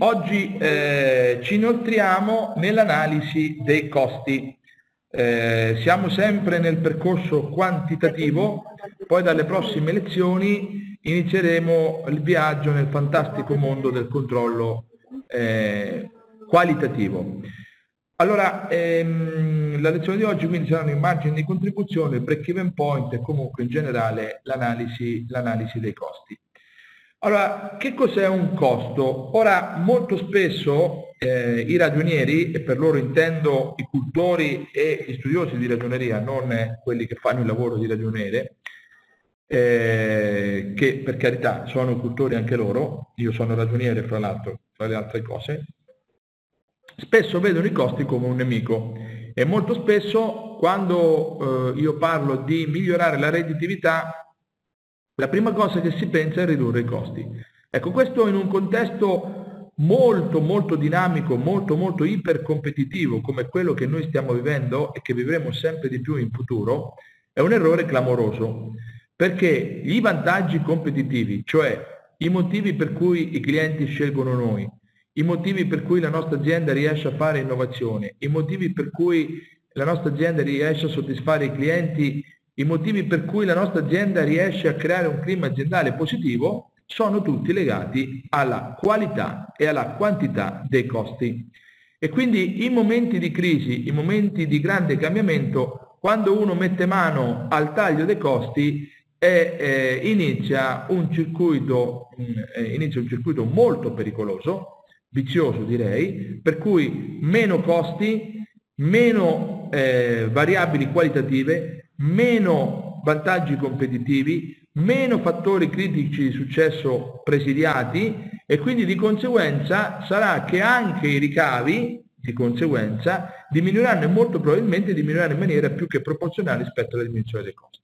Oggi eh, ci inoltriamo nell'analisi dei costi. Eh, siamo sempre nel percorso quantitativo, poi dalle prossime lezioni inizieremo il viaggio nel fantastico mondo del controllo eh, qualitativo. Allora, ehm, la lezione di oggi quindi saranno i margini di contribuzione, break-even point e comunque in generale l'analisi dei costi. Allora, che cos'è un costo? Ora, molto spesso eh, i ragionieri, e per loro intendo i cultori e gli studiosi di ragioneria, non quelli che fanno il lavoro di ragioniere, eh, che per carità sono cultori anche loro, io sono ragioniere fra l'altro, fra le altre cose, spesso vedono i costi come un nemico e molto spesso quando eh, io parlo di migliorare la redditività la prima cosa che si pensa è ridurre i costi. Ecco, questo in un contesto molto molto dinamico, molto molto ipercompetitivo come quello che noi stiamo vivendo e che vivremo sempre di più in futuro, è un errore clamoroso, perché i vantaggi competitivi, cioè i motivi per cui i clienti scelgono noi, i motivi per cui la nostra azienda riesce a fare innovazione, i motivi per cui la nostra azienda riesce a soddisfare i clienti i motivi per cui la nostra azienda riesce a creare un clima aziendale positivo sono tutti legati alla qualità e alla quantità dei costi. E quindi in momenti di crisi, in momenti di grande cambiamento, quando uno mette mano al taglio dei costi, eh, eh, inizia, un circuito, eh, inizia un circuito molto pericoloso, vizioso direi, per cui meno costi, meno eh, variabili qualitative, meno vantaggi competitivi, meno fattori critici di successo presidiati e quindi di conseguenza sarà che anche i ricavi di conseguenza diminuiranno e molto probabilmente diminuiranno in maniera più che proporzionale rispetto alla diminuzione dei costi.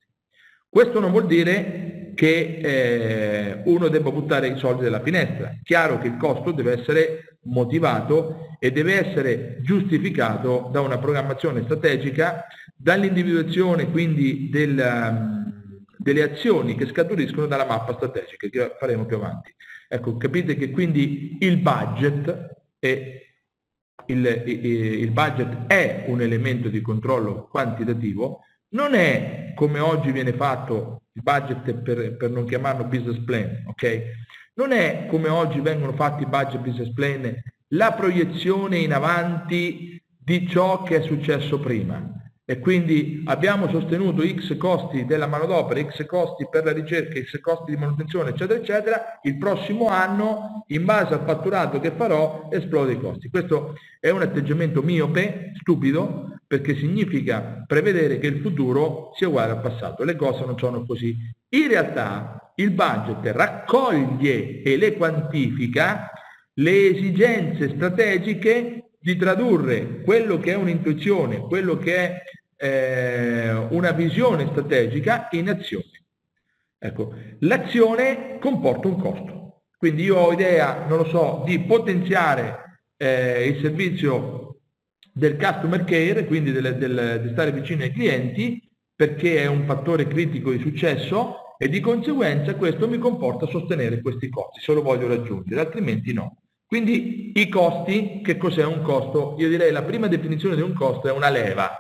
Questo non vuol dire che eh, uno debba buttare i soldi dalla finestra. Chiaro che il costo deve essere motivato e deve essere giustificato da una programmazione strategica dall'individuazione quindi del, um, delle azioni che scaturiscono dalla mappa strategica, che faremo più avanti. Ecco, capite che quindi il budget è il, il, budget è un elemento di controllo quantitativo, non è come oggi viene fatto il budget per, per, non chiamarlo business plan, ok? Non è come oggi vengono fatti i budget business plan la proiezione in avanti di ciò che è successo prima e quindi abbiamo sostenuto x costi della manodopera, x costi per la ricerca, x costi di manutenzione, eccetera, eccetera, il prossimo anno, in base al fatturato che farò, esplode i costi. Questo è un atteggiamento miope, stupido, perché significa prevedere che il futuro sia uguale al passato. Le cose non sono così. In realtà il budget raccoglie e le quantifica le esigenze strategiche di tradurre quello che è un'intuizione, quello che è eh, una visione strategica in azione. Ecco, l'azione comporta un costo. Quindi io ho idea, non lo so, di potenziare eh, il servizio del customer care, quindi del, del, di stare vicino ai clienti, perché è un fattore critico di successo e di conseguenza questo mi comporta sostenere questi costi, se lo voglio raggiungere, altrimenti no. Quindi i costi, che cos'è un costo? Io direi la prima definizione di un costo è una leva.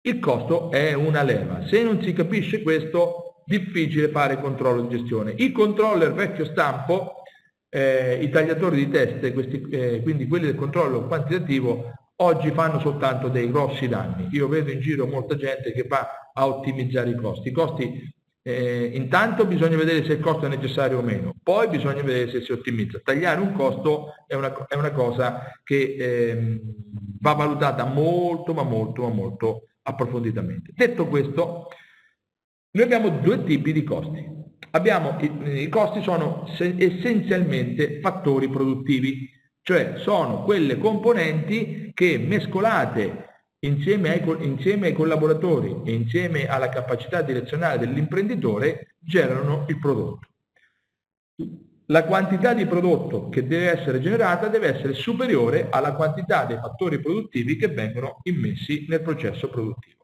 Il costo è una leva. Se non si capisce questo, difficile fare controllo di gestione. I controller vecchio stampo, eh, i tagliatori di teste, questi, eh, quindi quelli del controllo quantitativo, oggi fanno soltanto dei grossi danni. Io vedo in giro molta gente che va a ottimizzare i costi. I costi eh, intanto bisogna vedere se il costo è necessario o meno, poi bisogna vedere se si ottimizza. Tagliare un costo è una, è una cosa che eh, va valutata molto, ma molto, ma molto approfonditamente. Detto questo, noi abbiamo due tipi di costi. Abbiamo, i, i costi sono essenzialmente fattori produttivi, cioè sono quelle componenti che mescolate insieme ai, insieme ai collaboratori e insieme alla capacità direzionale dell'imprenditore generano il prodotto. La quantità di prodotto che deve essere generata deve essere superiore alla quantità dei fattori produttivi che vengono immessi nel processo produttivo.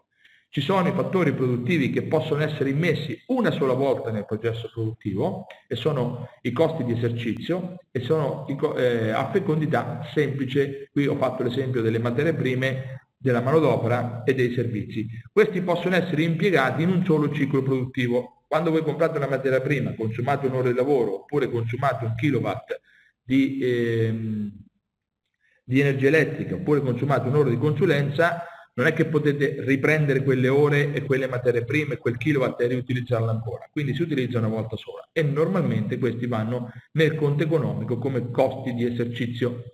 ci sono i fattori produttivi che possono essere immessi una sola volta nel processo produttivo e sono i costi di esercizio e sono eh, a fecondità semplice. Qui ho fatto l'esempio delle materie prime, della manodopera e dei servizi. Questi possono essere impiegati in un solo ciclo produttivo. Quando voi comprate una materia prima, consumate un'ora di lavoro oppure consumate un kilowatt di, ehm, di energia elettrica oppure consumate un'ora di consulenza, non è che potete riprendere quelle ore e quelle materie prime, quel kilowatt e riutilizzarla ancora, quindi si utilizza una volta sola e normalmente questi vanno nel conto economico come costi di esercizio.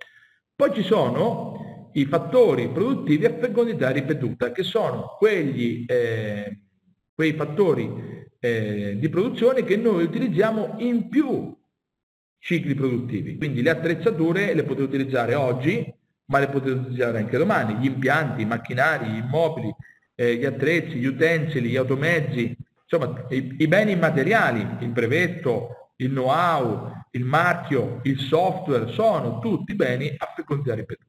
Poi ci sono i fattori produttivi a fecondità ripetuta, che sono quegli, eh, quei fattori eh, di produzione che noi utilizziamo in più cicli produttivi. Quindi le attrezzature le potete utilizzare oggi, ma le potete utilizzare anche domani, gli impianti, i macchinari, gli immobili, eh, gli attrezzi, gli utensili, gli automezzi, insomma i, i beni immateriali, il brevetto, il know-how, il marchio, il software, sono tutti beni a fecondità ripetuta.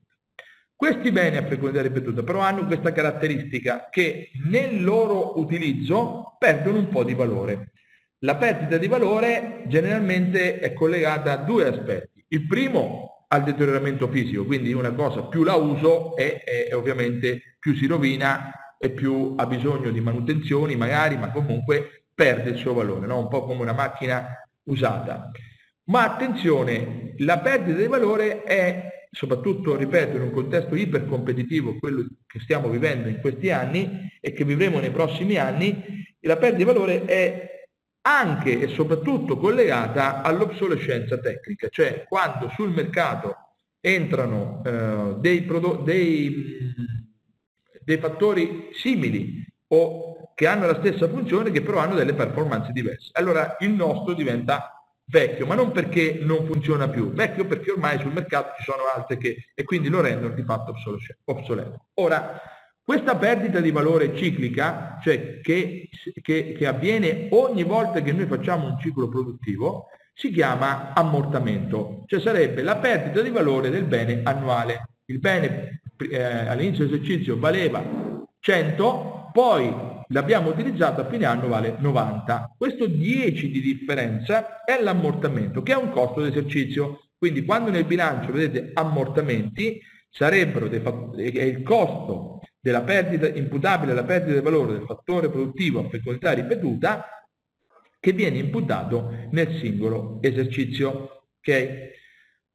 Questi beni a fecondità ripetuta però hanno questa caratteristica che nel loro utilizzo perdono un po' di valore. La perdita di valore generalmente è collegata a due aspetti. Il primo al deterioramento fisico, quindi una cosa più la uso e ovviamente più si rovina e più ha bisogno di manutenzioni magari, ma comunque perde il suo valore, no? un po' come una macchina usata. Ma attenzione, la perdita di valore è, soprattutto, ripeto, in un contesto ipercompetitivo, quello che stiamo vivendo in questi anni e che vivremo nei prossimi anni, la perdita di valore è anche e soprattutto collegata all'obsolescenza tecnica, cioè quando sul mercato entrano eh, dei, dei, dei fattori simili o che hanno la stessa funzione che però hanno delle performance diverse. Allora il nostro diventa vecchio, ma non perché non funziona più, vecchio perché ormai sul mercato ci sono altre che e quindi lo rendono di fatto obsoleto. Ora, questa perdita di valore ciclica, cioè che, che, che, avviene ogni volta che noi facciamo un ciclo produttivo, si chiama ammortamento, cioè sarebbe la perdita di valore del bene annuale. Il bene eh, all'inizio dell'esercizio valeva 100, poi l'abbiamo utilizzato a fine anno vale 90. Questo 10 di differenza è l'ammortamento, che è un costo d'esercizio. Quindi quando nel bilancio vedete ammortamenti, sarebbero è il costo della perdita imputabile alla perdita di valore del fattore produttivo a fecondità ripetuta che viene imputato nel singolo esercizio. Okay?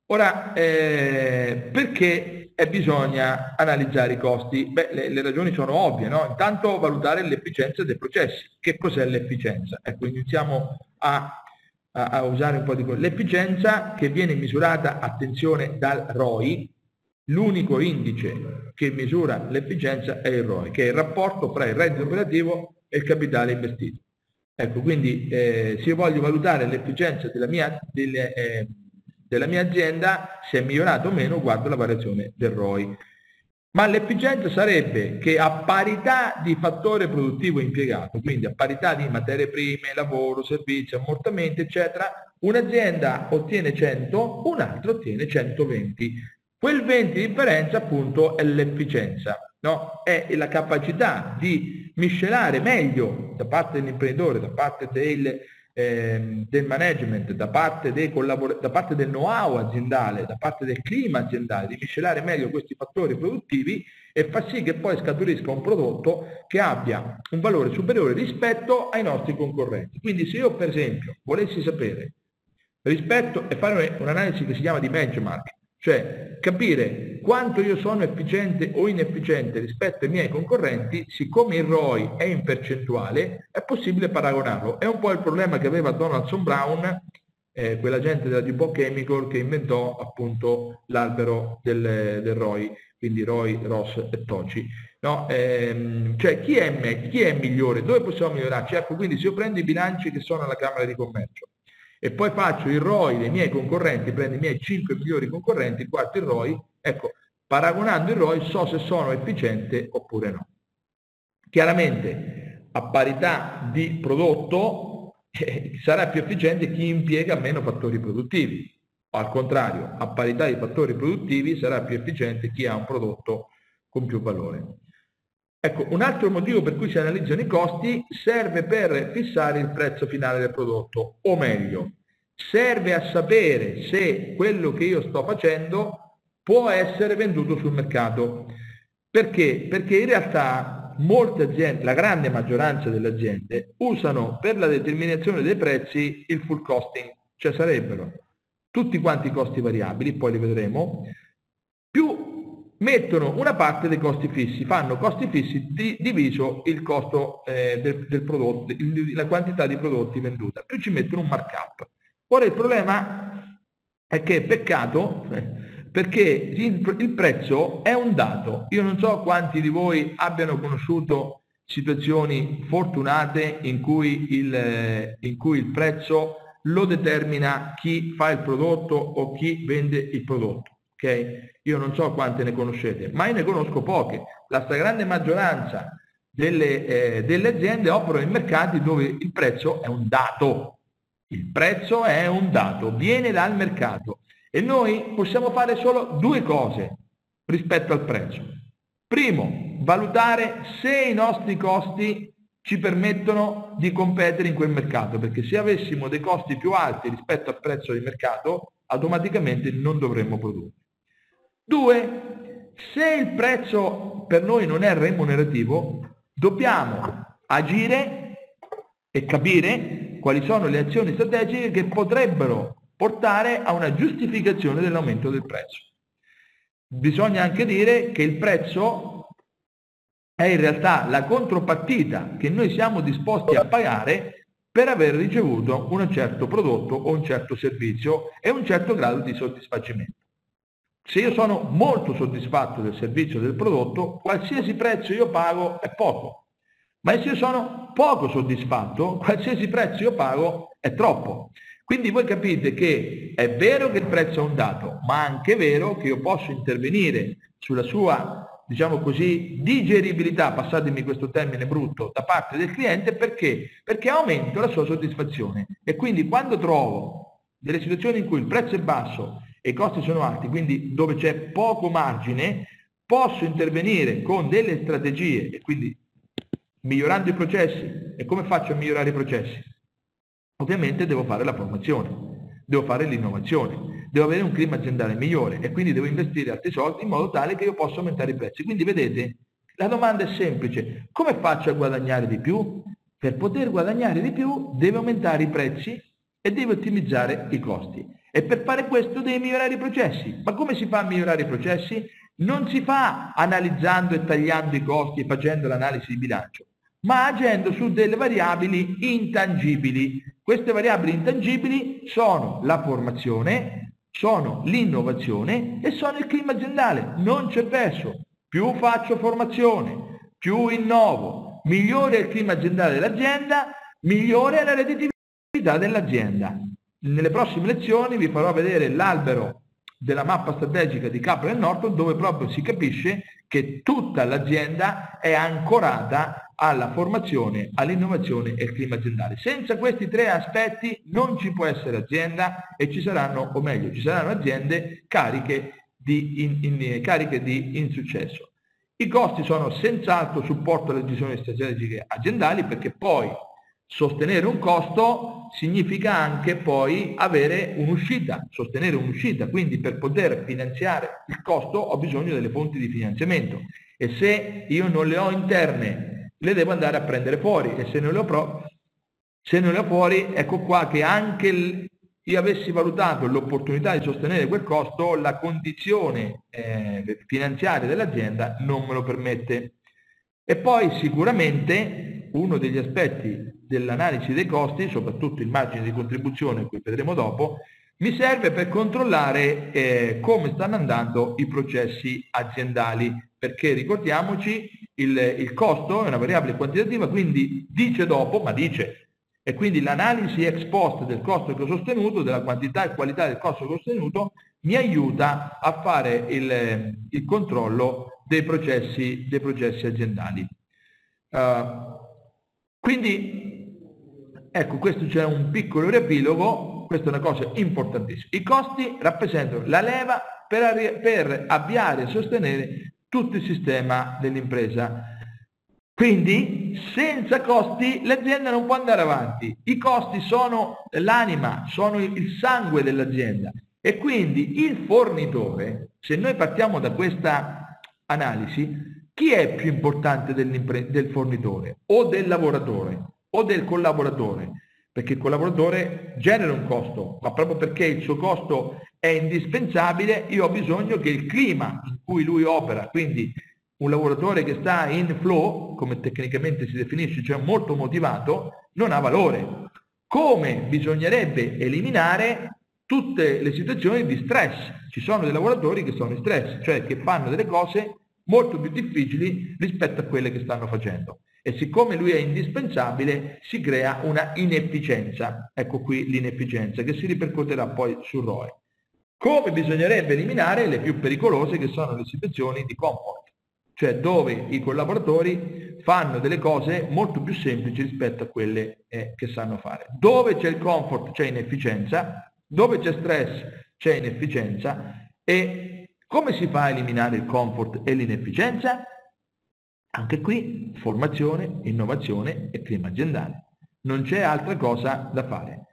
Ora, eh, perché bisogna analizzare i costi? Beh, le, le ragioni sono ovvie, no? Intanto valutare l'efficienza dei processi. Che cos'è l'efficienza? Ecco, iniziamo a, a, a usare un po' di... L'efficienza che viene misurata, attenzione, dal ROI, L'unico indice che misura l'efficienza è il ROI, che è il rapporto fra il reddito operativo e il capitale investito. Ecco, quindi eh, se io voglio valutare l'efficienza della mia, delle, eh, della mia azienda, se è migliorato o meno, guardo la variazione del ROI. Ma l'efficienza sarebbe che a parità di fattore produttivo impiegato, quindi a parità di materie prime, lavoro, servizi, ammortamenti, eccetera, un'azienda ottiene 100, un'altra ottiene 120. Quel 20 di differenza appunto è l'efficienza, no? è la capacità di miscelare meglio da parte dell'imprenditore, da parte del, eh, del management, da parte, dei collabor- da parte del know-how aziendale, da parte del clima aziendale, di miscelare meglio questi fattori produttivi e far sì che poi scaturisca un prodotto che abbia un valore superiore rispetto ai nostri concorrenti. Quindi se io per esempio volessi sapere rispetto e fare un'analisi che si chiama di benchmark, cioè capire quanto io sono efficiente o inefficiente rispetto ai miei concorrenti, siccome il ROI è in percentuale, è possibile paragonarlo. È un po' il problema che aveva Donaldson Brown, eh, quell'agente della DuPont Chemical che inventò appunto l'albero del, del ROI, quindi ROI, ROS e TOCI. No? Ehm, cioè chi è, chi è migliore? Dove possiamo migliorarci? Ecco, quindi se io prendo i bilanci che sono alla Camera di Commercio, e poi faccio il ROI dei miei concorrenti, prendo i miei 5 migliori concorrenti, guardo il ROI, ecco, paragonando il ROI so se sono efficiente oppure no. Chiaramente a parità di prodotto eh, sarà più efficiente chi impiega meno fattori produttivi. Al contrario, a parità di fattori produttivi sarà più efficiente chi ha un prodotto con più valore. Ecco, un altro motivo per cui si analizzano i costi serve per fissare il prezzo finale del prodotto, o meglio, serve a sapere se quello che io sto facendo può essere venduto sul mercato. Perché? Perché in realtà molte aziende, la grande maggioranza delle aziende, usano per la determinazione dei prezzi il full costing, cioè sarebbero tutti quanti i costi variabili, poi li vedremo, più mettono una parte dei costi fissi, fanno costi fissi di, diviso il costo eh, del, del, prodotto, il, la quantità di prodotti venduta, più ci mettono un markup. Ora il problema è che è peccato eh, perché il, il prezzo è un dato. Io non so quanti di voi abbiano conosciuto situazioni fortunate in cui il, eh, in cui il prezzo lo determina chi fa il prodotto o chi vende il prodotto. Okay? Io non so quante ne conoscete, ma io ne conosco poche. La stragrande maggioranza delle, eh, delle aziende operano in mercati dove il prezzo è un dato. Il prezzo è un dato, viene dal mercato e noi possiamo fare solo due cose rispetto al prezzo. Primo, valutare se i nostri costi ci permettono di competere in quel mercato, perché se avessimo dei costi più alti rispetto al prezzo di mercato, automaticamente non dovremmo produrre. Due, se il prezzo per noi non è remunerativo, dobbiamo agire e capire quali sono le azioni strategiche che potrebbero portare a una giustificazione dell'aumento del prezzo. Bisogna anche dire che il prezzo è in realtà la contropartita che noi siamo disposti a pagare per aver ricevuto un certo prodotto o un certo servizio e un certo grado di soddisfacimento. Se io sono molto soddisfatto del servizio del prodotto, qualsiasi prezzo io pago è poco. Ma se io sono poco soddisfatto, qualsiasi prezzo io pago è troppo. Quindi voi capite che è vero che il prezzo è un dato, ma anche è vero che io posso intervenire sulla sua, diciamo così, digeribilità, passatemi questo termine brutto, da parte del cliente perché? Perché aumento la sua soddisfazione. E quindi quando trovo delle situazioni in cui il prezzo è basso e i costi sono alti, quindi dove c'è poco margine, posso intervenire con delle strategie e quindi migliorando i processi. E come faccio a migliorare i processi? Ovviamente devo fare la formazione, devo fare l'innovazione, devo avere un clima aziendale migliore e quindi devo investire altri soldi in modo tale che io possa aumentare i prezzi. Quindi vedete, la domanda è semplice, come faccio a guadagnare di più? Per poter guadagnare di più devo aumentare i prezzi e devo ottimizzare i costi. E per fare questo devi migliorare i processi. Ma come si fa a migliorare i processi? Non si fa analizzando e tagliando i costi e facendo l'analisi di bilancio, ma agendo su delle variabili intangibili. Queste variabili intangibili sono la formazione, sono l'innovazione e sono il clima aziendale. Non c'è verso. Più faccio formazione, più innovo, migliore il clima aziendale dell'azienda, migliore la redditività dell'azienda. Nelle prossime lezioni vi farò vedere l'albero della mappa strategica di Kaplan Norton dove proprio si capisce che tutta l'azienda è ancorata alla formazione, all'innovazione e al clima aziendale. Senza questi tre aspetti non ci può essere azienda e ci saranno, o meglio, ci saranno aziende cariche di, in, in, cariche di insuccesso. I costi sono senz'altro supporto alle decisioni strategiche aziendali perché poi Sostenere un costo significa anche poi avere un'uscita, sostenere un'uscita, quindi per poter finanziare il costo ho bisogno delle fonti di finanziamento. E se io non le ho interne le devo andare a prendere fuori. E se non le ho, pro, se non le ho fuori ecco qua che anche il, io avessi valutato l'opportunità di sostenere quel costo, la condizione eh, finanziaria dell'azienda non me lo permette. E poi sicuramente uno degli aspetti dell'analisi dei costi, soprattutto il margine di contribuzione, cui vedremo dopo, mi serve per controllare eh, come stanno andando i processi aziendali, perché ricordiamoci il, il costo è una variabile quantitativa, quindi dice dopo, ma dice, e quindi l'analisi ex post del costo che ho sostenuto, della quantità e qualità del costo che ho sostenuto, mi aiuta a fare il, il controllo dei processi, dei processi aziendali. Uh, quindi Ecco, questo c'è un piccolo riepilogo, questa è una cosa importantissima. I costi rappresentano la leva per, per avviare e sostenere tutto il sistema dell'impresa. Quindi senza costi l'azienda non può andare avanti. I costi sono l'anima, sono il sangue dell'azienda. E quindi il fornitore, se noi partiamo da questa analisi, chi è più importante del fornitore? O del lavoratore o del collaboratore? Perché il collaboratore genera un costo, ma proprio perché il suo costo è indispensabile, io ho bisogno che il clima in cui lui opera, quindi un lavoratore che sta in flow, come tecnicamente si definisce, cioè molto motivato, non ha valore. Come bisognerebbe eliminare tutte le situazioni di stress? Ci sono dei lavoratori che sono in stress, cioè che fanno delle cose molto più difficili rispetto a quelle che stanno facendo. E siccome lui è indispensabile, si crea una inefficienza. Ecco qui l'inefficienza che si ripercuoterà poi sul ROE. Come bisognerebbe eliminare le più pericolose che sono le situazioni di comfort cioè dove i collaboratori fanno delle cose molto più semplici rispetto a quelle eh, che sanno fare. Dove c'è il comfort c'è inefficienza, dove c'è stress c'è inefficienza e come si fa a eliminare il comfort e l'inefficienza? Anche qui formazione, innovazione e clima aziendale. Non c'è altra cosa da fare.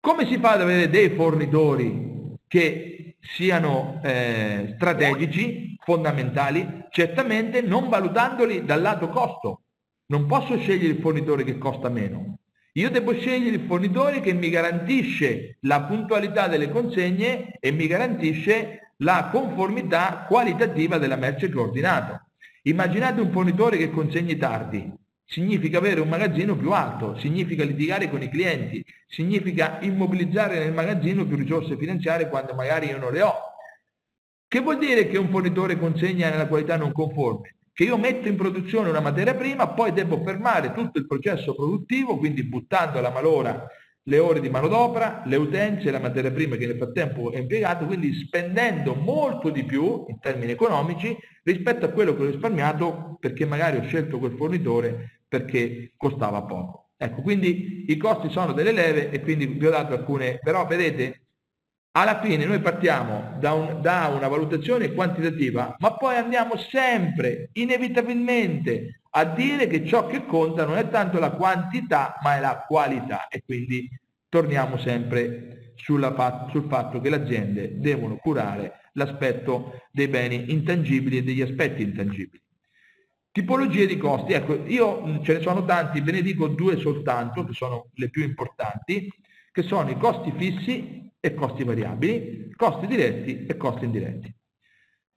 Come si fa ad avere dei fornitori che siano eh, strategici, fondamentali, certamente non valutandoli dal lato costo. Non posso scegliere il fornitore che costa meno. Io devo scegliere il fornitore che mi garantisce la puntualità delle consegne e mi garantisce la conformità qualitativa della merce che ho ordinato. Immaginate un fornitore che consegni tardi, significa avere un magazzino più alto, significa litigare con i clienti, significa immobilizzare nel magazzino più risorse finanziarie quando magari io non le ho. Che vuol dire che un fornitore consegna nella qualità non conforme? Che io metto in produzione una materia prima, poi devo fermare tutto il processo produttivo, quindi buttando alla malora le ore di manodopera, le utenze, la materia prima che nel frattempo è impiegata, quindi spendendo molto di più in termini economici rispetto a quello che ho risparmiato perché magari ho scelto quel fornitore perché costava poco. Ecco, quindi i costi sono delle leve e quindi vi ho dato alcune, però vedete, alla fine noi partiamo da, un, da una valutazione quantitativa, ma poi andiamo sempre, inevitabilmente, a dire che ciò che conta non è tanto la quantità, ma è la qualità. E quindi torniamo sempre sulla, sul fatto che le aziende devono curare l'aspetto dei beni intangibili e degli aspetti intangibili. Tipologie di costi, ecco, io mm, ce ne sono tanti, ve ne dico due soltanto, che sono le più importanti, che sono i costi fissi e costi variabili, costi diretti e costi indiretti.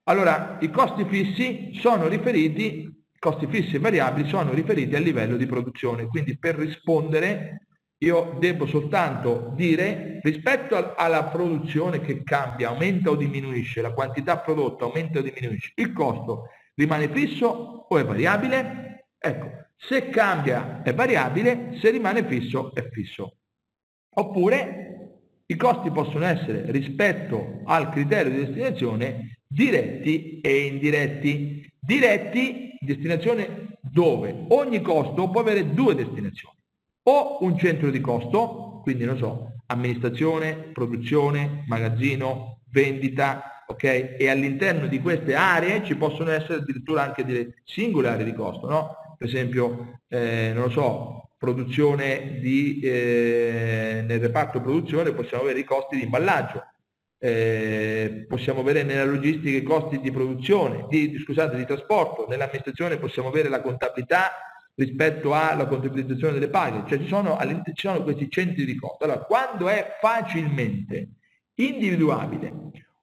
Allora, i costi fissi sono riferiti, costi fissi e variabili sono riferiti al livello di produzione, quindi per rispondere io devo soltanto dire rispetto alla produzione che cambia, aumenta o diminuisce, la quantità prodotta aumenta o diminuisce, il costo rimane fisso o è variabile? Ecco, se cambia è variabile, se rimane fisso è fisso. Oppure i costi possono essere rispetto al criterio di destinazione diretti e indiretti. Diretti, destinazione dove ogni costo può avere due destinazioni. O un centro di costo, quindi non so, amministrazione, produzione, magazzino, vendita, ok? E all'interno di queste aree ci possono essere addirittura anche delle singole aree di costo, no? Per esempio, eh, non lo so, produzione di, eh, nel reparto produzione possiamo avere i costi di imballaggio, eh, possiamo avere nella logistica i costi di produzione, di, scusate, di trasporto, nell'amministrazione possiamo avere la contabilità rispetto alla contabilizzazione delle paghe, cioè ci sono, ci sono questi centri di costo. Allora, quando è facilmente individuabile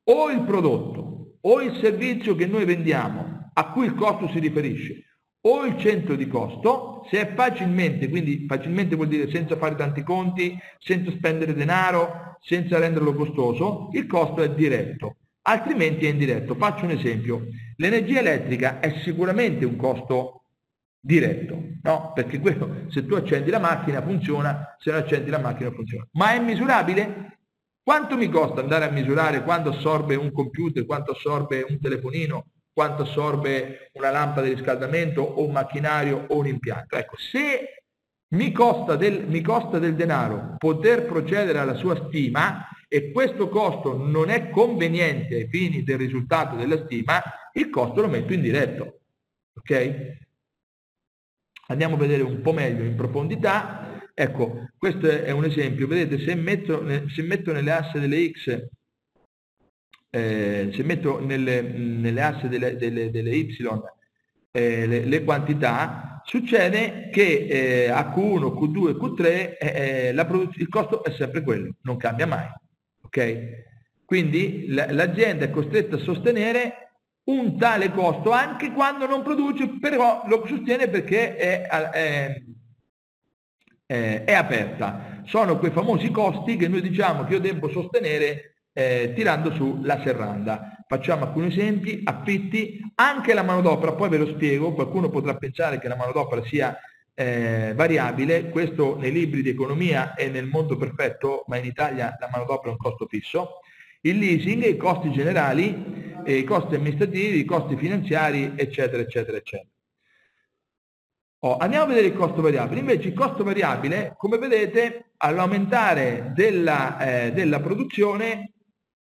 o il prodotto o il servizio che noi vendiamo a cui il costo si riferisce o il centro di costo, se è facilmente, quindi facilmente vuol dire senza fare tanti conti, senza spendere denaro, senza renderlo costoso, il costo è diretto, altrimenti è indiretto. Faccio un esempio, l'energia elettrica è sicuramente un costo diretto, no? Perché quello, se tu accendi la macchina funziona, se non accendi la macchina funziona. Ma è misurabile? Quanto mi costa andare a misurare quanto assorbe un computer, quanto assorbe un telefonino, quanto assorbe una lampada di riscaldamento o un macchinario o un impianto? Ecco, se mi costa del, mi costa del denaro poter procedere alla sua stima e questo costo non è conveniente ai fini del risultato della stima, il costo lo metto in diretto. Ok? Andiamo a vedere un po' meglio in profondità. Ecco, questo è un esempio, vedete, se metto, se metto nelle asse delle x, eh, se metto nelle, nelle asse delle, delle, delle y eh, le, le, quantità, succede che eh, Q1, Q2, Q3 eh, eh il costo è sempre quello, non cambia mai. Okay? Quindi l'azienda è costretta a sostenere un tale costo anche quando non produce, però lo sostiene perché è, è, è, è aperta. Sono quei famosi costi che noi diciamo che io devo sostenere eh, tirando su la serranda. Facciamo alcuni esempi, affitti, anche la manodopera, poi ve lo spiego, qualcuno potrà pensare che la manodopera sia eh, variabile, questo nei libri di economia è nel mondo perfetto, ma in Italia la manodopera è un costo fisso. Il leasing, i costi generali, eh, i costi amministrativi, i costi finanziari, eccetera, eccetera, eccetera. Oh, andiamo a vedere il costo variabile. Invece il costo variabile, come vedete, all'aumentare della, eh, della produzione,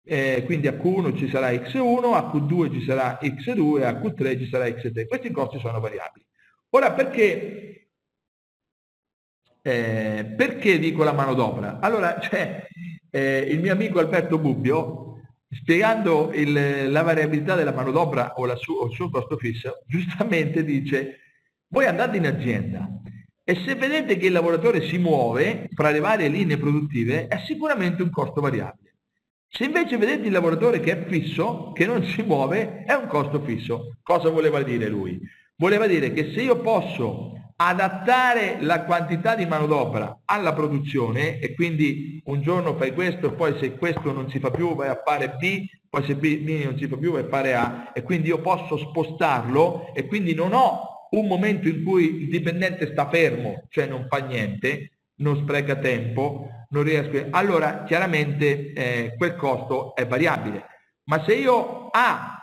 eh, quindi a Q1 ci sarà X1, a Q2 ci sarà X2, a Q3 ci sarà X3. Questi costi sono variabili. Ora perché, eh, perché dico la manodopera? Allora, cioè, eh, il mio amico Alberto Bubbio, spiegando il, la variabilità della manodopera o, su, o il suo costo fisso, giustamente dice, voi andate in azienda e se vedete che il lavoratore si muove fra le varie linee produttive, è sicuramente un costo variabile. Se invece vedete il lavoratore che è fisso, che non si muove, è un costo fisso. Cosa voleva dire lui? Voleva dire che se io posso adattare la quantità di manodopera alla produzione e quindi un giorno fai questo poi se questo non si fa più vai a fare B, poi se B, B non si fa più vai a fare A e quindi io posso spostarlo e quindi non ho un momento in cui il dipendente sta fermo, cioè non fa niente, non spreca tempo, non riesco, allora chiaramente eh, quel costo è variabile. Ma se io A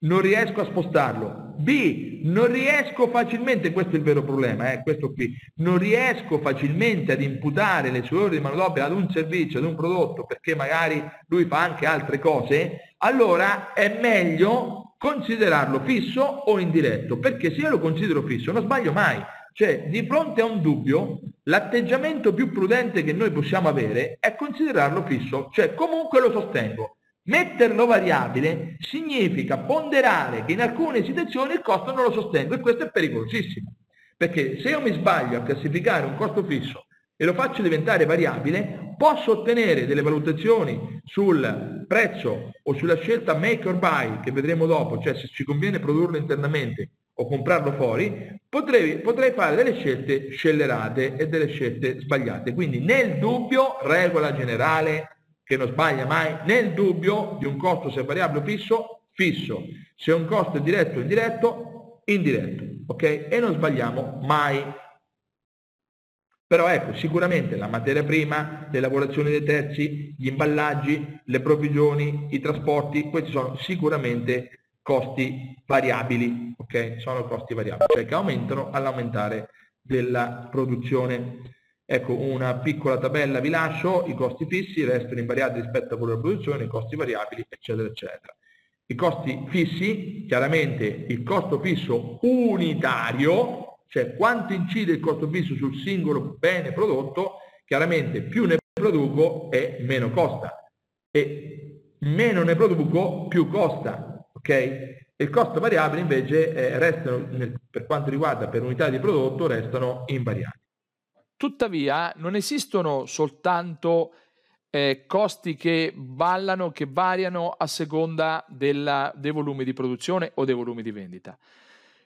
non riesco a spostarlo, B non riesco facilmente, questo è il vero problema, eh, questo qui, non riesco facilmente ad imputare le sue ore di manodopera ad un servizio, ad un prodotto, perché magari lui fa anche altre cose, allora è meglio considerarlo fisso o indiretto, perché se io lo considero fisso non sbaglio mai. Cioè, di fronte a un dubbio, l'atteggiamento più prudente che noi possiamo avere è considerarlo fisso, cioè comunque lo sostengo. Metterlo variabile significa ponderare che in alcune situazioni il costo non lo sostengo e questo è pericolosissimo. Perché se io mi sbaglio a classificare un costo fisso e lo faccio diventare variabile, posso ottenere delle valutazioni sul prezzo o sulla scelta make or buy, che vedremo dopo, cioè se ci conviene produrlo internamente o comprarlo fuori, potrei, potrei fare delle scelte scellerate e delle scelte sbagliate. Quindi nel dubbio, regola generale, che non sbaglia mai, nel dubbio di un costo se variabile o fisso, fisso. Se un costo è diretto o indiretto, indiretto. Ok? E non sbagliamo mai. Però ecco, sicuramente la materia prima, le lavorazioni dei terzi, gli imballaggi, le provvigioni, i trasporti, questi sono sicuramente costi variabili, ok? Sono costi variabili, cioè che aumentano all'aumentare della produzione. Ecco, una piccola tabella vi lascio, i costi fissi restano invariati rispetto a quello della produzione, i costi variabili, eccetera, eccetera. I costi fissi, chiaramente il costo fisso unitario, cioè quanto incide il costo fisso sul singolo bene prodotto, chiaramente più ne produco e meno costa. E meno ne produco, più costa. Ok? Il costo variabile invece eh, restano, per quanto riguarda per unità di prodotto, restano invariati. Tuttavia non esistono soltanto eh, costi che ballano, che variano a seconda della, dei volumi di produzione o dei volumi di vendita.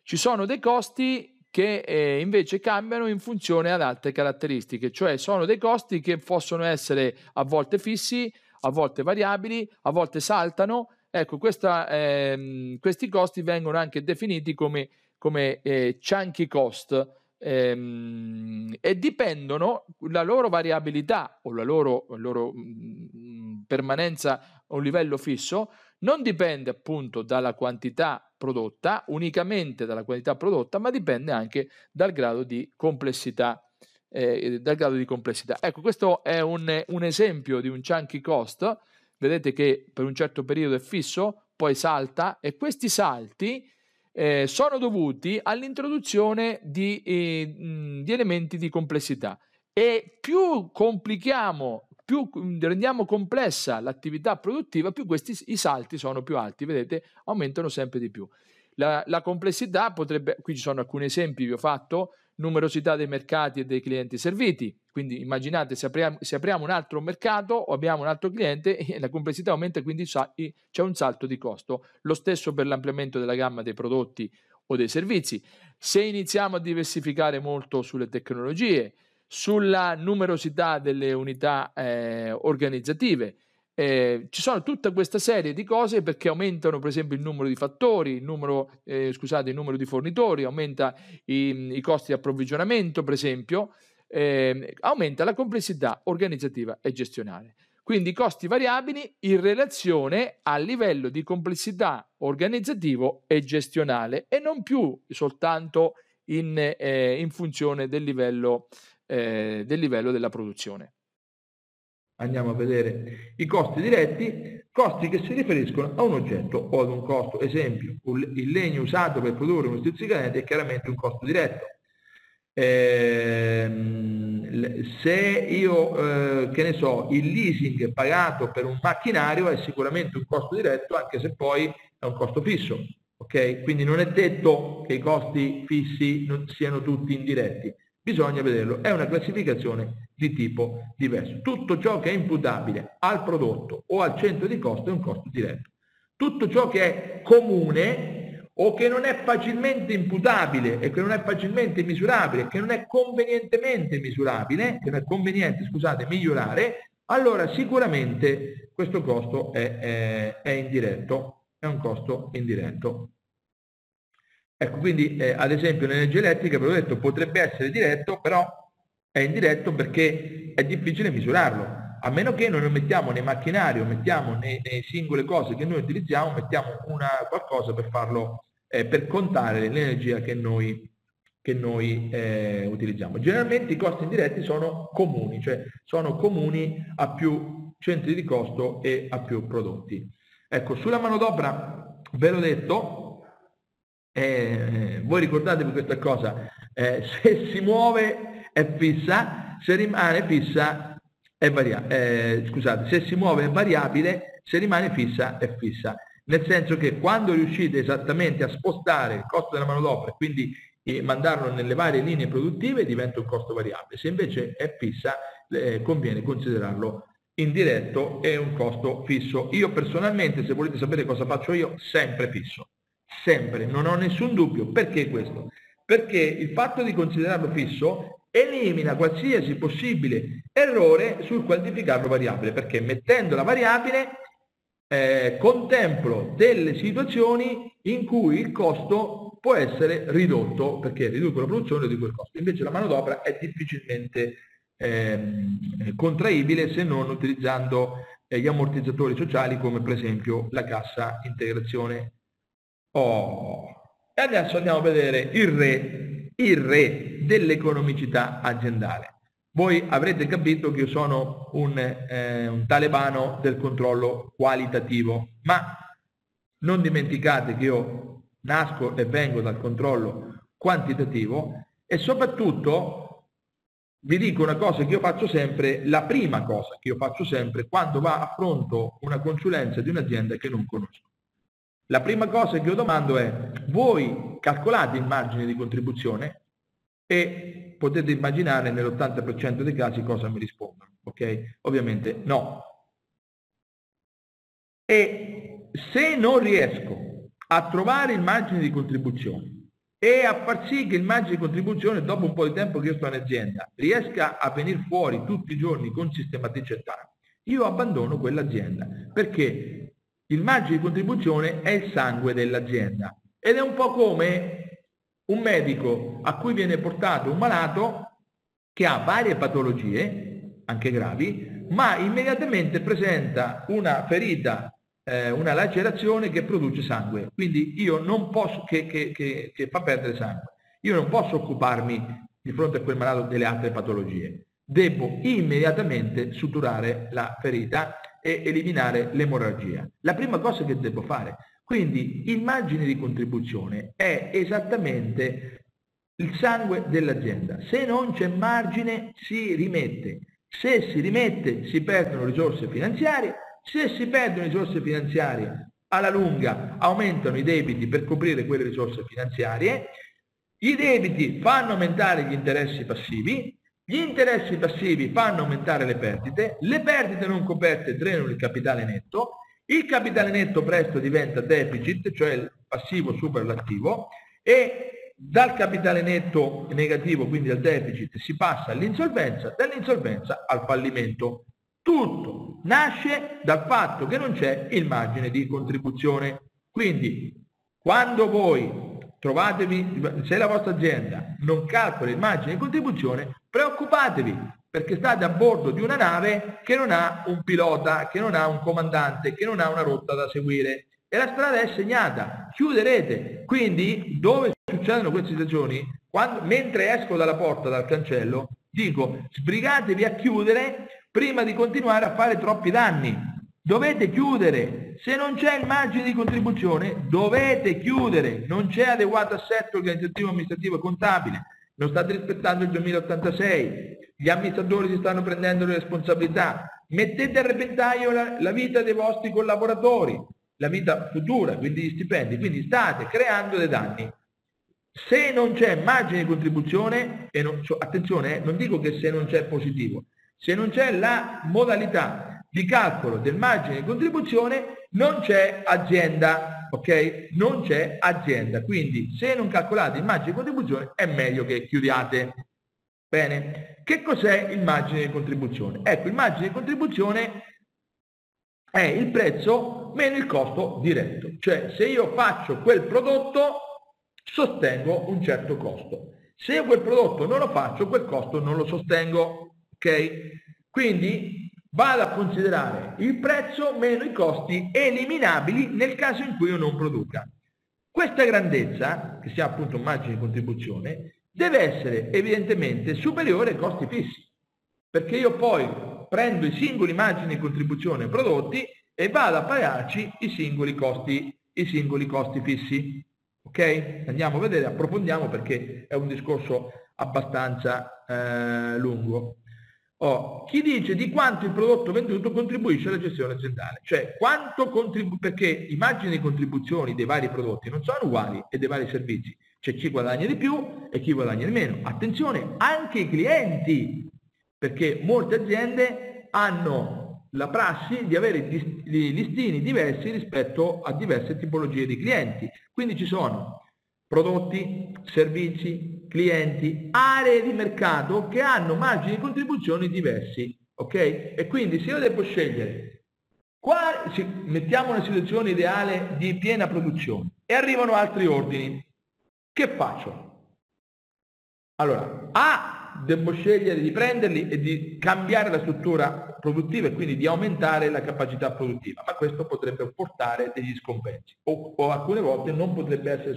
Ci sono dei costi che eh, invece cambiano in funzione ad altre caratteristiche, cioè sono dei costi che possono essere a volte fissi, a volte variabili, a volte saltano Ecco, questa, ehm, questi costi vengono anche definiti come, come eh, chunky cost ehm, e dipendono, la loro variabilità o la loro, loro mh, mm, permanenza a un livello fisso non dipende appunto dalla quantità prodotta, unicamente dalla quantità prodotta, ma dipende anche dal grado di complessità. Eh, dal grado di complessità. Ecco, questo è un, un esempio di un chunky cost vedete che per un certo periodo è fisso, poi salta e questi salti eh, sono dovuti all'introduzione di, eh, di elementi di complessità. E più complichiamo, più rendiamo complessa l'attività produttiva, più questi i salti sono più alti, vedete, aumentano sempre di più. La, la complessità potrebbe, qui ci sono alcuni esempi, vi ho fatto, numerosità dei mercati e dei clienti serviti. Quindi immaginate se apriamo, se apriamo un altro mercato o abbiamo un altro cliente, la complessità aumenta e quindi c'è un salto di costo. Lo stesso per l'ampliamento della gamma dei prodotti o dei servizi. Se iniziamo a diversificare molto sulle tecnologie, sulla numerosità delle unità eh, organizzative, eh, ci sono tutta questa serie di cose perché aumentano per esempio il numero di fattori, il numero, eh, scusate, il numero di fornitori, aumenta i, i costi di approvvigionamento per esempio, eh, aumenta la complessità organizzativa e gestionale. Quindi costi variabili in relazione al livello di complessità organizzativo e gestionale e non più soltanto in, eh, in funzione del livello, eh, del livello della produzione andiamo a vedere i costi diretti, costi che si riferiscono a un oggetto o ad un costo. Esempio, il legno usato per produrre uno stuzzicadente è chiaramente un costo diretto. Eh, se io, eh, che ne so, il leasing pagato per un macchinario è sicuramente un costo diretto, anche se poi è un costo fisso. Ok? Quindi non è detto che i costi fissi siano tutti indiretti bisogna vederlo, è una classificazione di tipo diverso. Tutto ciò che è imputabile al prodotto o al centro di costo è un costo diretto. Tutto ciò che è comune o che non è facilmente imputabile e che non è facilmente misurabile, che non è convenientemente misurabile, che non è conveniente, scusate, migliorare, allora sicuramente questo costo è, è, è indiretto, è un costo indiretto. Ecco, quindi eh, ad esempio l'energia elettrica, ve l'ho detto, potrebbe essere diretto, però è indiretto perché è difficile misurarlo. A meno che non mettiamo nei macchinari o mettiamo nei, nei singole cose che noi utilizziamo, mettiamo una, qualcosa per farlo, eh, per contare l'energia che noi, che noi eh, utilizziamo. Generalmente i costi indiretti sono comuni, cioè sono comuni a più centri di costo e a più prodotti. Ecco, sulla manodopera ve l'ho detto, eh, voi ricordatevi questa cosa, eh, se si muove è fissa, se rimane fissa è variabile, eh, scusate, se si muove è variabile, se rimane fissa è fissa. Nel senso che quando riuscite esattamente a spostare il costo della manodopera, quindi e mandarlo nelle varie linee produttive diventa un costo variabile. Se invece è fissa, eh, conviene considerarlo indiretto e un costo fisso. Io personalmente, se volete sapere cosa faccio io, sempre fisso sempre, non ho nessun dubbio. Perché questo? Perché il fatto di considerarlo fisso elimina qualsiasi possibile errore sul quantificarlo variabile, perché mettendo la variabile eh, contemplo delle situazioni in cui il costo può essere ridotto, perché riduco la produzione di quel costo. Invece la manodopera è difficilmente eh, contraibile se non utilizzando eh, gli ammortizzatori sociali come per esempio la cassa integrazione Oh. E adesso andiamo a vedere il re, il re dell'economicità aziendale. Voi avrete capito che io sono un, eh, un talebano del controllo qualitativo, ma non dimenticate che io nasco e vengo dal controllo quantitativo e soprattutto vi dico una cosa che io faccio sempre, la prima cosa che io faccio sempre quando va affronto una consulenza di un'azienda che non conosco. La prima cosa che io domando è, voi calcolate il margine di contribuzione e potete immaginare nell'80% dei casi cosa mi rispondono, ok? Ovviamente no. E se non riesco a trovare il margine di contribuzione e a far sì che il margine di contribuzione dopo un po' di tempo che io sto in azienda riesca a venire fuori tutti i giorni con sistematicità, io abbandono quell'azienda perché il margine di contribuzione è il sangue dell'azienda ed è un po' come un medico a cui viene portato un malato che ha varie patologie, anche gravi, ma immediatamente presenta una ferita, eh, una lacerazione che produce sangue. Quindi io non posso, che, che, che, che fa perdere sangue. Io non posso occuparmi di fronte a quel malato delle altre patologie. Devo immediatamente suturare la ferita e eliminare l'emorragia. La prima cosa che devo fare, Quindi il margine di contribuzione è esattamente il sangue dell'azienda. Se non c'è margine si rimette. Se si rimette si perdono risorse finanziarie, se si perdono risorse finanziarie alla lunga aumentano i debiti per coprire quelle risorse finanziarie, i debiti fanno aumentare gli interessi passivi, gli interessi passivi fanno aumentare le perdite, le perdite non coperte drenano il capitale netto, il capitale netto presto diventa deficit, cioè il passivo supera l'attivo, e dal capitale netto negativo, quindi al deficit, si passa all'insolvenza, dall'insolvenza al fallimento. Tutto nasce dal fatto che non c'è il margine di contribuzione. Quindi, quando voi trovatevi, se la vostra azienda non calcola il margine di contribuzione, preoccupatevi perché state a bordo di una nave che non ha un pilota, che non ha un comandante, che non ha una rotta da seguire e la strada è segnata, chiuderete. Quindi dove succedono queste situazioni, quando, mentre esco dalla porta, dal cancello, dico sbrigatevi a chiudere prima di continuare a fare troppi danni. Dovete chiudere. Se non c'è il margine di contribuzione, dovete chiudere. Non c'è adeguato assetto organizzativo, amministrativo e contabile. Non state rispettando il 2086 gli amministratori si stanno prendendo le responsabilità, mettete a repentaglio la, la vita dei vostri collaboratori, la vita futura, quindi gli stipendi, quindi state creando dei danni. Se non c'è margine di contribuzione, e non, attenzione, eh, non dico che se non c'è positivo, se non c'è la modalità di calcolo del margine di contribuzione, non c'è azienda, ok? Non c'è azienda. Quindi se non calcolate il margine di contribuzione è meglio che chiudiate. Bene, che cos'è il margine di contribuzione? Ecco, il margine di contribuzione è il prezzo meno il costo diretto. Cioè, se io faccio quel prodotto, sostengo un certo costo. Se io quel prodotto non lo faccio, quel costo non lo sostengo. Ok? Quindi vado a considerare il prezzo meno i costi eliminabili nel caso in cui io non produca. Questa grandezza, che sia appunto un margine di contribuzione, deve essere evidentemente superiore ai costi fissi, perché io poi prendo i singoli margini di contribuzione prodotti e vado a pagarci i singoli costi, i singoli costi fissi. Ok? Andiamo a vedere, approfondiamo perché è un discorso abbastanza eh, lungo. Oh, chi dice di quanto il prodotto venduto contribuisce alla gestione aziendale, cioè quanto contribuisce, perché i margini di contribuzioni dei vari prodotti non sono uguali e dei vari servizi, c'è chi guadagna di più e chi guadagna di meno. Attenzione, anche i clienti, perché molte aziende hanno la prassi di avere listini diversi rispetto a diverse tipologie di clienti. Quindi ci sono prodotti, servizi, clienti, aree di mercato che hanno margini di contribuzione diversi. Ok? E quindi se io devo scegliere, qua, mettiamo una situazione ideale di piena produzione e arrivano altri ordini che faccio? Allora, A, devo scegliere di prenderli e di cambiare la struttura produttiva e quindi di aumentare la capacità produttiva, ma questo potrebbe portare degli scompensi o, o alcune volte non potrebbe essere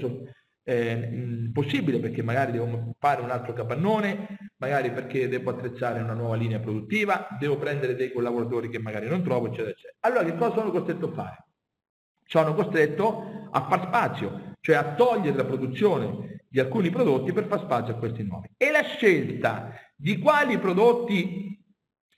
eh, possibile perché magari devo fare un altro capannone, magari perché devo attrezzare una nuova linea produttiva, devo prendere dei collaboratori che magari non trovo, eccetera, eccetera. Allora che cosa sono costretto a fare? Sono costretto a far spazio cioè a togliere la produzione di alcuni prodotti per far spazio a questi nuovi. E la scelta di quali prodotti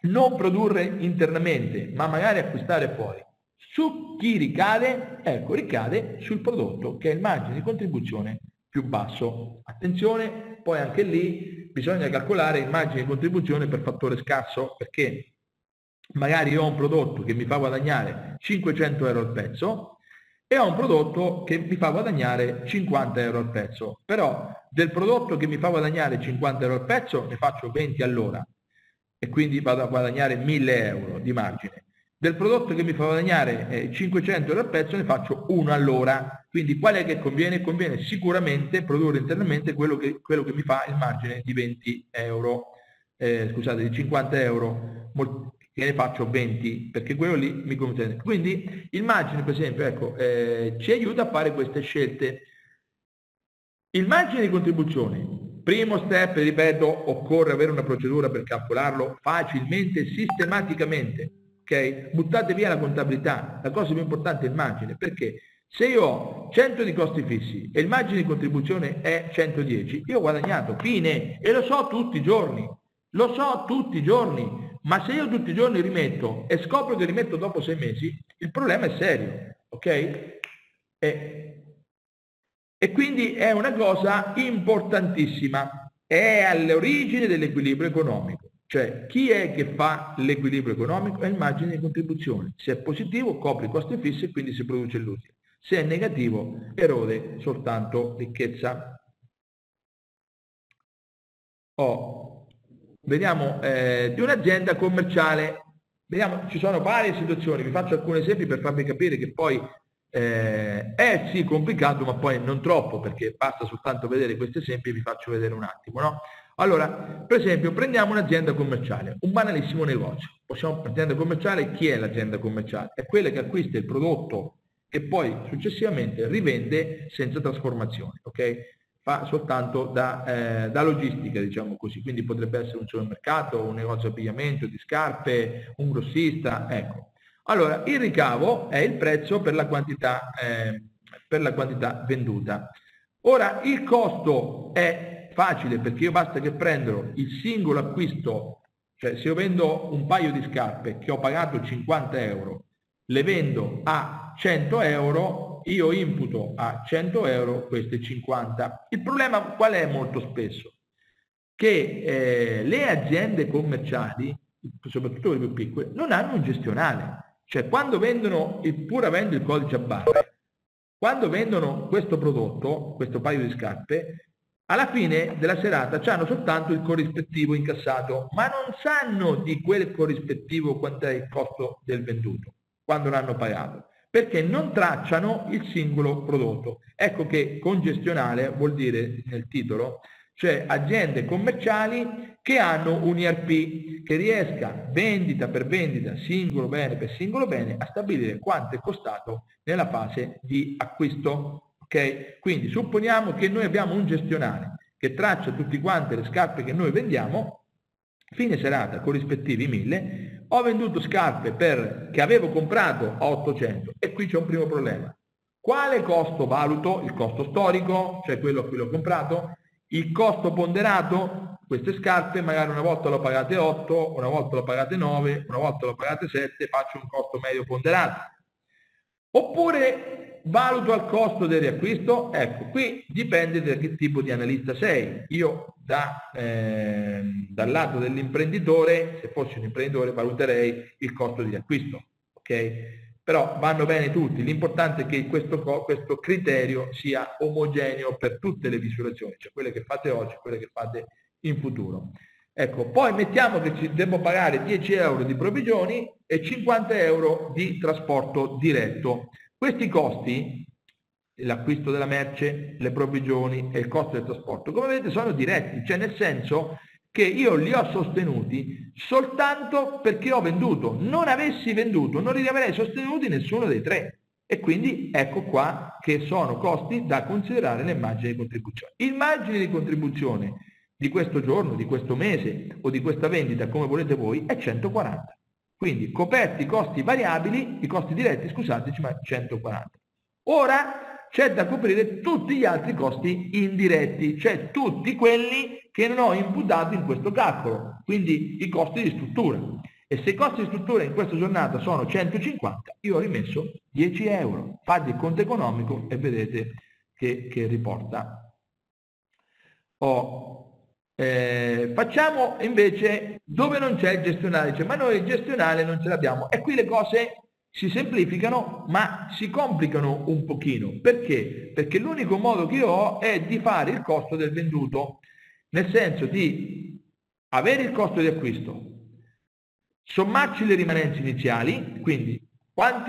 non produrre internamente, ma magari acquistare fuori, su chi ricade? Ecco, ricade sul prodotto che è il margine di contribuzione più basso. Attenzione, poi anche lì bisogna calcolare il margine di contribuzione per fattore scarso, perché magari ho un prodotto che mi fa guadagnare 500 euro al pezzo, e ho un prodotto che mi fa guadagnare 50 euro al pezzo. Però del prodotto che mi fa guadagnare 50 euro al pezzo ne faccio 20 all'ora e quindi vado a guadagnare 1000 euro di margine. Del prodotto che mi fa guadagnare eh, 500 euro al pezzo ne faccio 1 all'ora. Quindi qual è che conviene? Conviene sicuramente produrre internamente quello che, quello che mi fa il margine di 20 euro, eh, scusate, di 50 euro che ne faccio 20 perché quello lì mi conviene. Quindi il margine per esempio ecco, eh, ci aiuta a fare queste scelte. Il margine di contribuzione, primo step, ripeto, occorre avere una procedura per calcolarlo facilmente, sistematicamente. Ok? Buttate via la contabilità, la cosa più importante è il margine, perché? Se io ho 100 di costi fissi e il margine di contribuzione è 110, io ho guadagnato, fine, e lo so tutti i giorni, lo so tutti i giorni, ma se io tutti i giorni rimetto e scopro che rimetto dopo sei mesi, il problema è serio, ok? E, e quindi è una cosa importantissima, è alle origini dell'equilibrio economico. Cioè, chi è che fa l'equilibrio economico? È il margine di contribuzione. Se è positivo, copre i costi fissi e quindi si produce l'utile. Se è negativo, erode soltanto ricchezza. Oh, vediamo eh, di un'azienda commerciale. Vediamo, ci sono varie situazioni, vi faccio alcuni esempi per farvi capire che poi eh, è sì complicato, ma poi non troppo, perché basta soltanto vedere questi esempi e vi faccio vedere un attimo. No? Allora, per esempio, prendiamo un'azienda commerciale, un banalissimo negozio. Possiamo, un'azienda commerciale, chi è l'azienda commerciale? È quella che acquista il prodotto e poi successivamente rivende senza trasformazione, ok? Fa soltanto da, eh, da, logistica, diciamo così, quindi potrebbe essere un supermercato, un negozio di abbigliamento, di scarpe, un grossista, ecco. Allora, il ricavo è il prezzo per la quantità, eh, per la quantità venduta. Ora, il costo è facile perché io basta che prendo il singolo acquisto, cioè se io vendo un paio di scarpe che ho pagato 50 euro, le vendo a 100 euro, io imputo a 100 euro queste 50. Il problema qual è molto spesso? Che eh, le aziende commerciali, soprattutto le più piccole, non hanno un gestionale. Cioè quando vendono, pur avendo il codice a barre, quando vendono questo prodotto, questo paio di scarpe, alla fine della serata hanno soltanto il corrispettivo incassato, ma non sanno di quel corrispettivo quanto è il costo del venduto, quando l'hanno pagato, perché non tracciano il singolo prodotto. Ecco che congestionale vuol dire nel titolo cioè aziende commerciali che hanno un IRP che riesca vendita per vendita, singolo bene per singolo bene, a stabilire quanto è costato nella fase di acquisto. Okay? Quindi supponiamo che noi abbiamo un gestionale che traccia tutte quante le scarpe che noi vendiamo, fine serata con rispettivi 1000, ho venduto scarpe per, che avevo comprato a 800 e qui c'è un primo problema. Quale costo valuto? Il costo storico, cioè quello a cui l'ho comprato, il costo ponderato, queste scarpe magari una volta l'ho pagate 8, una volta l'ho pagate 9, una volta l'ho pagate 7, faccio un costo medio ponderato. Oppure valuto al costo del riacquisto? Ecco, qui dipende da che tipo di analista sei. Io da, eh, dal lato dell'imprenditore, se fossi un imprenditore, valuterei il costo di riacquisto. Okay? però vanno bene tutti, l'importante è che questo, questo, criterio sia omogeneo per tutte le misurazioni, cioè quelle che fate oggi quelle che fate in futuro. Ecco, poi mettiamo che ci devo pagare 10 euro di provvigioni e 50 euro di trasporto diretto. Questi costi, l'acquisto della merce, le provvigioni e il costo del trasporto, come vedete sono diretti, cioè nel senso che io li ho sostenuti soltanto perché ho venduto. Non avessi venduto, non li avrei sostenuti nessuno dei tre. E quindi ecco qua che sono costi da considerare nel margine di contribuzione. Il margine di contribuzione di questo giorno, di questo mese o di questa vendita, come volete voi, è 140. Quindi coperti i costi variabili, i costi diretti, scusateci, ma 140. Ora c'è da coprire tutti gli altri costi indiretti, cioè tutti quelli che non ho imputato in questo calcolo, quindi i costi di struttura. E se i costi di struttura in questa giornata sono 150, io ho rimesso 10 euro. Fate il conto economico e vedete che, che riporta. Oh, eh, facciamo invece dove non c'è il gestionale, cioè, ma noi il gestionale non ce l'abbiamo. E qui le cose si semplificano ma si complicano un pochino. Perché? Perché l'unico modo che io ho è di fare il costo del venduto nel senso di avere il costo di acquisto, sommarci le rimanenze iniziali, quindi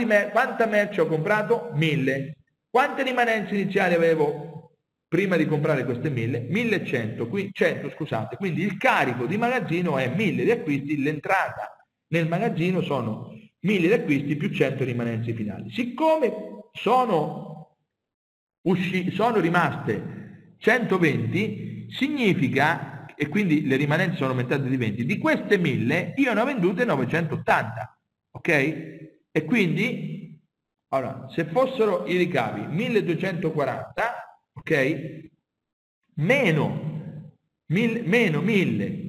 mer quanta merce ho comprato? 1000. Quante rimanenze iniziali avevo prima di comprare queste 1000? 1100, 100 scusate, quindi il carico di magazzino è 1000 di acquisti, l'entrata nel magazzino sono 1000 di acquisti più 100 rimanenze finali. Siccome sono, sono rimaste 120, significa, e quindi le rimanenze sono aumentate di 20, di queste 1000 io ne ho vendute 980, ok? E quindi Allora, se fossero i ricavi 1240, ok? Meno, mil, meno 1000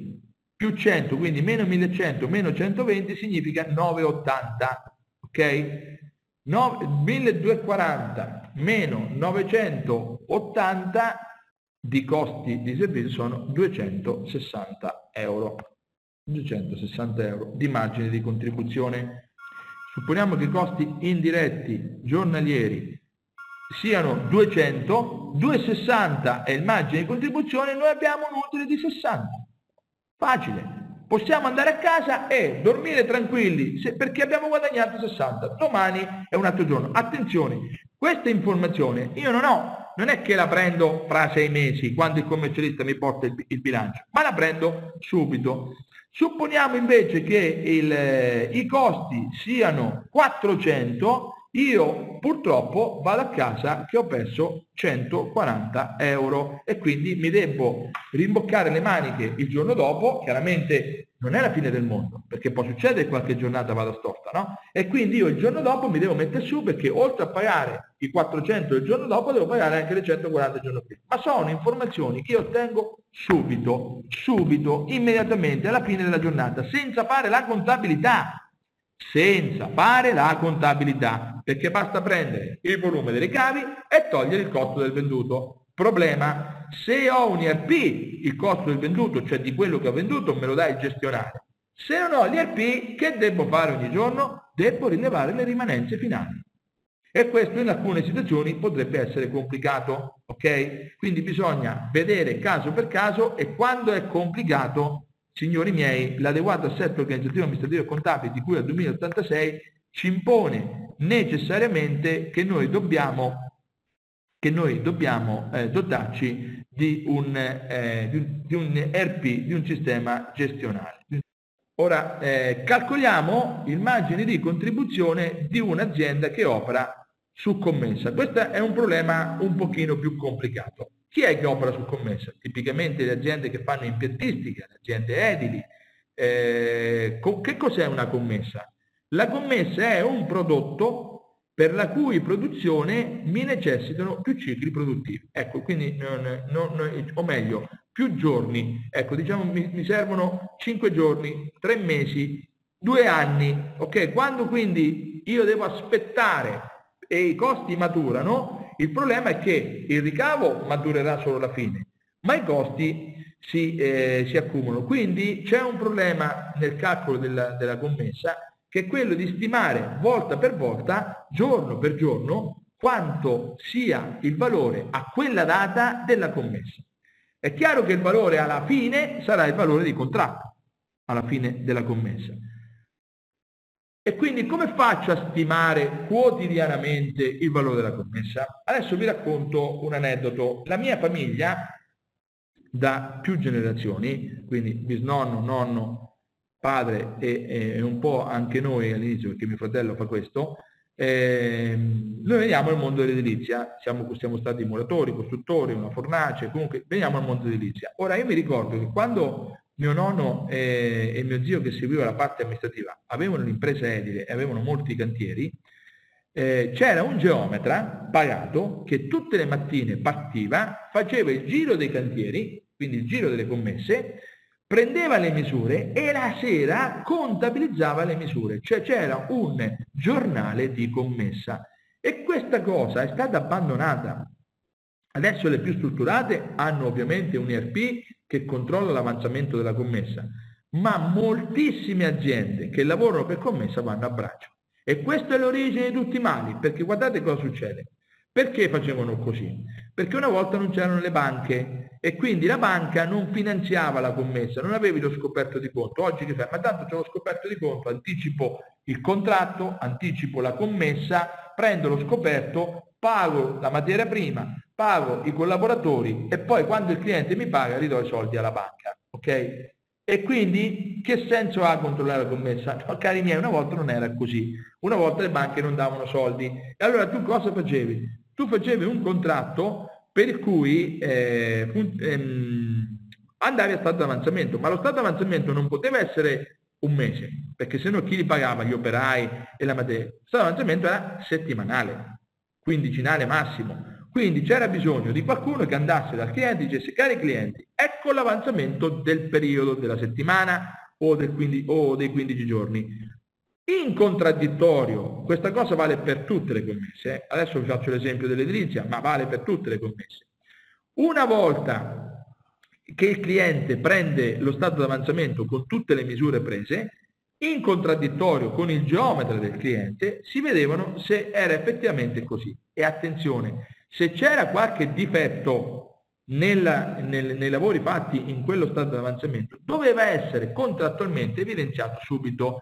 più 100, quindi meno 1100 meno 120 significa 980, ok? 9, 1240 meno 980 di costi di servizio sono 260 euro. 260 euro di margine di contribuzione. Supponiamo che i costi indiretti giornalieri siano 200, 260 è il margine di contribuzione, noi abbiamo un utile di 60. Facile. Possiamo andare a casa e dormire tranquilli se, perché abbiamo guadagnato 60. Domani è un altro giorno. Attenzione, questa informazione io non ho, non è che la prendo fra sei mesi quando il commercialista mi porta il, il bilancio, ma la prendo subito. Supponiamo invece che il, eh, i costi siano 400 io purtroppo vado a casa che ho perso 140 euro e quindi mi devo rimboccare le maniche il giorno dopo, chiaramente non è la fine del mondo, perché può succedere che qualche giornata vada storta, no? E quindi io il giorno dopo mi devo mettere su perché oltre a pagare i 400 il giorno dopo devo pagare anche le 140 il giorno prima. Ma sono informazioni che io ottengo subito, subito, immediatamente alla fine della giornata, senza fare la contabilità senza fare la contabilità, perché basta prendere il volume dei ricavi e togliere il costo del venduto. Problema, se ho un IRP, il costo del venduto, cioè di quello che ho venduto, me lo dà il gestionale. Se non ho l'IRP, che devo fare ogni giorno? Devo rilevare le rimanenze finali. E questo in alcune situazioni potrebbe essere complicato, ok? Quindi bisogna vedere caso per caso e quando è complicato Signori miei, l'adeguato assetto organizzativo amministrativo e contabile di cui al 2086 ci impone necessariamente che noi dobbiamo, che noi dobbiamo eh, dotarci di un, eh, di, un, di un RP, di un sistema gestionale. Ora eh, calcoliamo il margine di contribuzione di un'azienda che opera su commessa. Questo è un problema un pochino più complicato. Chi è che opera su commessa? Tipicamente le aziende che fanno impiantistica, le aziende edili. Eh, che cos'è una commessa? La commessa è un prodotto per la cui produzione mi necessitano più cicli produttivi. Ecco, quindi, non, non, o meglio, più giorni. Ecco, diciamo mi, mi servono 5 giorni, 3 mesi, 2 anni. Ok, quando quindi io devo aspettare e i costi maturano, il problema è che il ricavo maturerà solo alla fine, ma i costi si, eh, si accumulano. Quindi c'è un problema nel calcolo della, della commessa che è quello di stimare volta per volta, giorno per giorno, quanto sia il valore a quella data della commessa. È chiaro che il valore alla fine sarà il valore di contratto, alla fine della commessa. E quindi come faccio a stimare quotidianamente il valore della commessa? Adesso vi racconto un aneddoto. La mia famiglia, da più generazioni, quindi bisnonno, nonno, padre e, e un po' anche noi all'inizio, perché mio fratello fa questo, eh, noi veniamo al mondo dell'edilizia, siamo, siamo stati muratori, costruttori, una fornace, comunque veniamo al mondo dell'edilizia. Ora io mi ricordo che quando mio nonno e, e, mio zio che seguiva la parte amministrativa avevano l'impresa edile e avevano molti cantieri, eh, c'era un geometra pagato che tutte le mattine partiva, faceva il giro dei cantieri, quindi il giro delle commesse, prendeva le misure e la sera contabilizzava le misure, cioè c'era un giornale di commessa. E questa cosa è stata abbandonata. Adesso le più strutturate hanno ovviamente un ERP che controlla l'avanzamento della commessa, ma moltissime aziende che lavorano per commessa vanno a braccio. E questa è l'origine di tutti i mali, perché guardate cosa succede. Perché facevano così? Perché una volta non c'erano le banche e quindi la banca non finanziava la commessa, non avevi lo scoperto di conto. Oggi che fai? Ma tanto c'è lo scoperto di conto, anticipo il contratto, anticipo la commessa, prendo lo scoperto, pago la materia prima, pago i collaboratori e poi quando il cliente mi paga ridò i soldi alla banca. Ok? E quindi che senso ha controllare la commessa? No, cari miei, una volta non era così. Una volta le banche non davano soldi. E allora tu cosa facevi? Tu facevi un contratto per cui eh, ehm, andavi a stato d'avanzamento, ma lo stato d'avanzamento non poteva essere un mese, perché se no chi li pagava? Gli operai e la materia. Il stato d'avanzamento era settimanale, quindicinale massimo. Quindi c'era bisogno di qualcuno che andasse dal cliente e dicesse, cari clienti, ecco l'avanzamento del periodo della settimana o, del 15, o dei 15 giorni. In contraddittorio, questa cosa vale per tutte le commesse, eh. adesso vi faccio l'esempio dell'edilizia, ma vale per tutte le commesse. Una volta che il cliente prende lo stato d'avanzamento con tutte le misure prese, in contraddittorio con il geometra del cliente si vedevano se era effettivamente così. E attenzione, se c'era qualche difetto nella, nel, nei lavori fatti in quello stato d'avanzamento, doveva essere contrattualmente evidenziato subito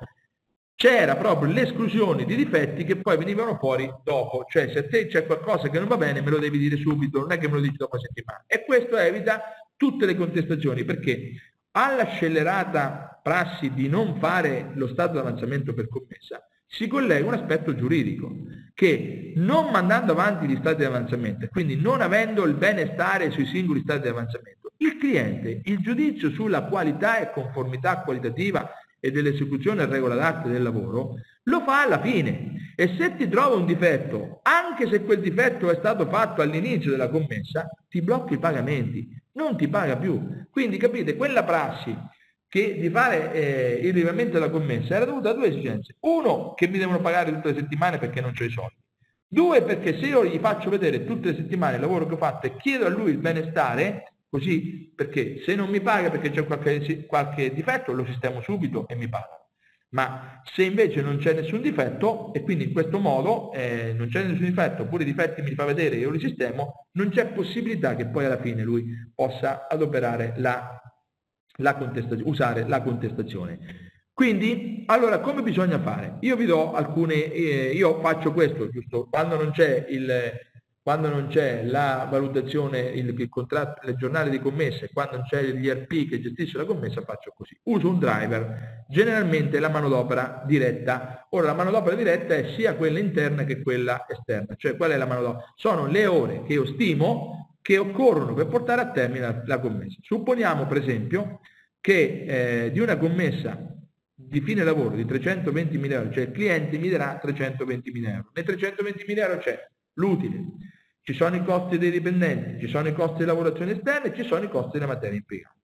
c'era proprio l'esclusione di difetti che poi venivano fuori dopo, cioè se a te c'è qualcosa che non va bene me lo devi dire subito, non è che me lo dici dopo una settimana. E questo evita tutte le contestazioni perché alla scellerata prassi di non fare lo stato di avanzamento per commessa si collega un aspetto giuridico che non mandando avanti gli stati di avanzamento quindi non avendo il benestare sui singoli stati di avanzamento, il cliente, il giudizio sulla qualità e conformità qualitativa e dell'esecuzione a regola d'arte del lavoro, lo fa alla fine. E se ti trova un difetto, anche se quel difetto è stato fatto all'inizio della commessa, ti blocca i pagamenti, non ti paga più. Quindi capite, quella prassi che di fare eh, il rilevamento della commessa era dovuta a due esigenze. Uno, che mi devono pagare tutte le settimane perché non ho i soldi. Due, perché se io gli faccio vedere tutte le settimane il lavoro che ho fatto e chiedo a lui il benestare, Così, perché se non mi paga perché c'è qualche, qualche difetto, lo sistemo subito e mi paga. Ma se invece non c'è nessun difetto, e quindi in questo modo eh, non c'è nessun difetto, oppure i difetti mi fa vedere e io li sistemo, non c'è possibilità che poi alla fine lui possa adoperare la, la contestazione, usare la contestazione. Quindi, allora, come bisogna fare? Io vi do alcune, eh, io faccio questo, giusto? Quando non c'è il, quando non c'è la valutazione, il, il, contratto, il giornale di commesse, quando non c'è l'IRP che gestisce la commessa, faccio così. Uso un driver, generalmente la manodopera diretta. Ora la manodopera diretta è sia quella interna che quella esterna. Cioè qual è la manodopera? Sono le ore che io stimo che occorrono per portare a termine la, la commessa. Supponiamo per esempio che eh, di una commessa di fine lavoro di 320.000 euro, cioè il cliente mi darà 320.000 euro. Nei 320.000 euro c'è l'utile, ci sono i costi dei dipendenti, ci sono i costi di lavorazione esterna e ci sono i costi della materia impiegata.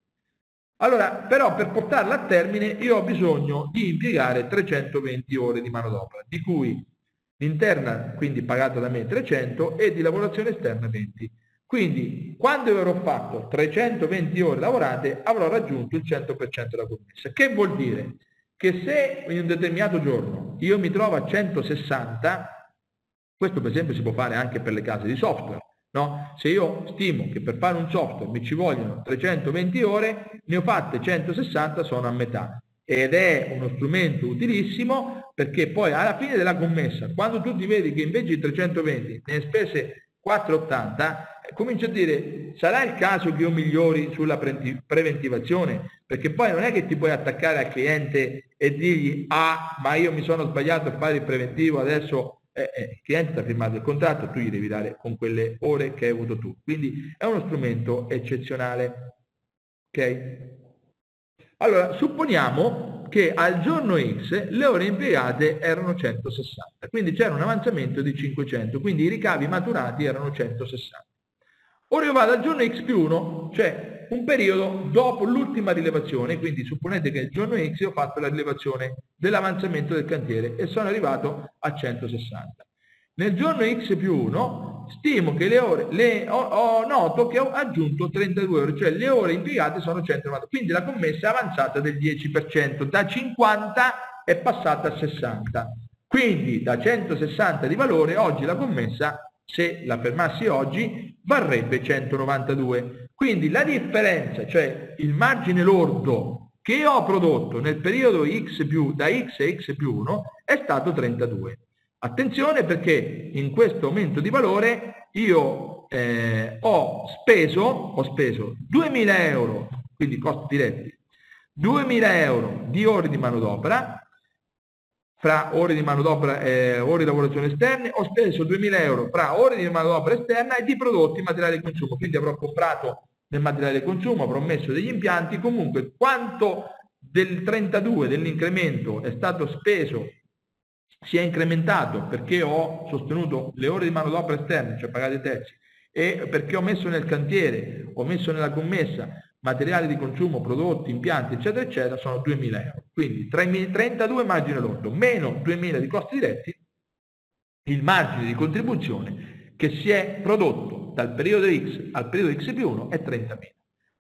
Allora, però per portarla a termine io ho bisogno di impiegare 320 ore di manodopera, di cui l'interna, quindi pagata da me, 300 e di lavorazione esterna 20. Quindi quando avrò fatto 320 ore lavorate avrò raggiunto il 100% della commessa. Che vuol dire? Che se in un determinato giorno io mi trovo a 160, questo per esempio si può fare anche per le case di software. No? Se io stimo che per fare un software mi ci vogliono 320 ore, ne ho fatte 160, sono a metà. Ed è uno strumento utilissimo perché poi alla fine della commessa, quando tu ti vedi che invece di 320 ne hai spese 480, cominci a dire sarà il caso che io migliori sulla preventivazione perché poi non è che ti puoi attaccare al cliente e dirgli ah ma io mi sono sbagliato a fare il preventivo adesso eh, il cliente ti ha firmato il contratto, tu gli devi dare con quelle ore che hai avuto tu. Quindi è uno strumento eccezionale. Ok? Allora, supponiamo che al giorno X le ore impiegate erano 160, quindi c'era un avanzamento di 500, quindi i ricavi maturati erano 160. Ora io vado al giorno X più 1, cioè un periodo dopo l'ultima rilevazione, quindi supponete che il giorno X ho fatto la rilevazione dell'avanzamento del cantiere e sono arrivato a 160. Nel giorno X più 1 stimo che le ore, le, ho, ho, noto che ho aggiunto 32 ore, cioè le ore impiegate sono 190, quindi la commessa è avanzata del 10%, da 50 è passata a 60. Quindi da 160 di valore oggi la commessa, se la fermassi oggi, varrebbe 192. Quindi la differenza, cioè il margine lordo che ho prodotto nel periodo X più, da X a X più 1 è stato 32. Attenzione perché in questo aumento di valore io eh, ho speso, ho speso 2.000 euro, quindi costi diretti, 2.000 euro di ore di manodopera, fra ore di manodopera e ore di lavorazione esterne, ho speso 2.000 euro fra ore di manodopera esterna e di prodotti materiali di consumo, quindi avrò comprato nel materiale di consumo, avrò messo degli impianti, comunque quanto del 32 dell'incremento è stato speso, si è incrementato perché ho sostenuto le ore di manodopera esterne, cioè pagate terzi, e perché ho messo nel cantiere, ho messo nella commessa materiali di consumo, prodotti, impianti, eccetera, eccetera, sono 2.000 euro. Quindi 32 margine lordo meno 2.000 di costi diretti, il margine di contribuzione che si è prodotto dal periodo X al periodo X più 1 è 30.000.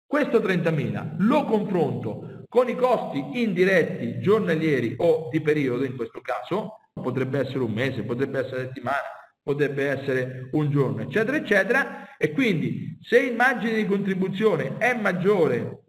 Questo 30.000 lo confronto con i costi indiretti giornalieri o di periodo in questo caso, potrebbe essere un mese, potrebbe essere una settimana, potrebbe essere un giorno, eccetera, eccetera, e quindi se il margine di contribuzione è maggiore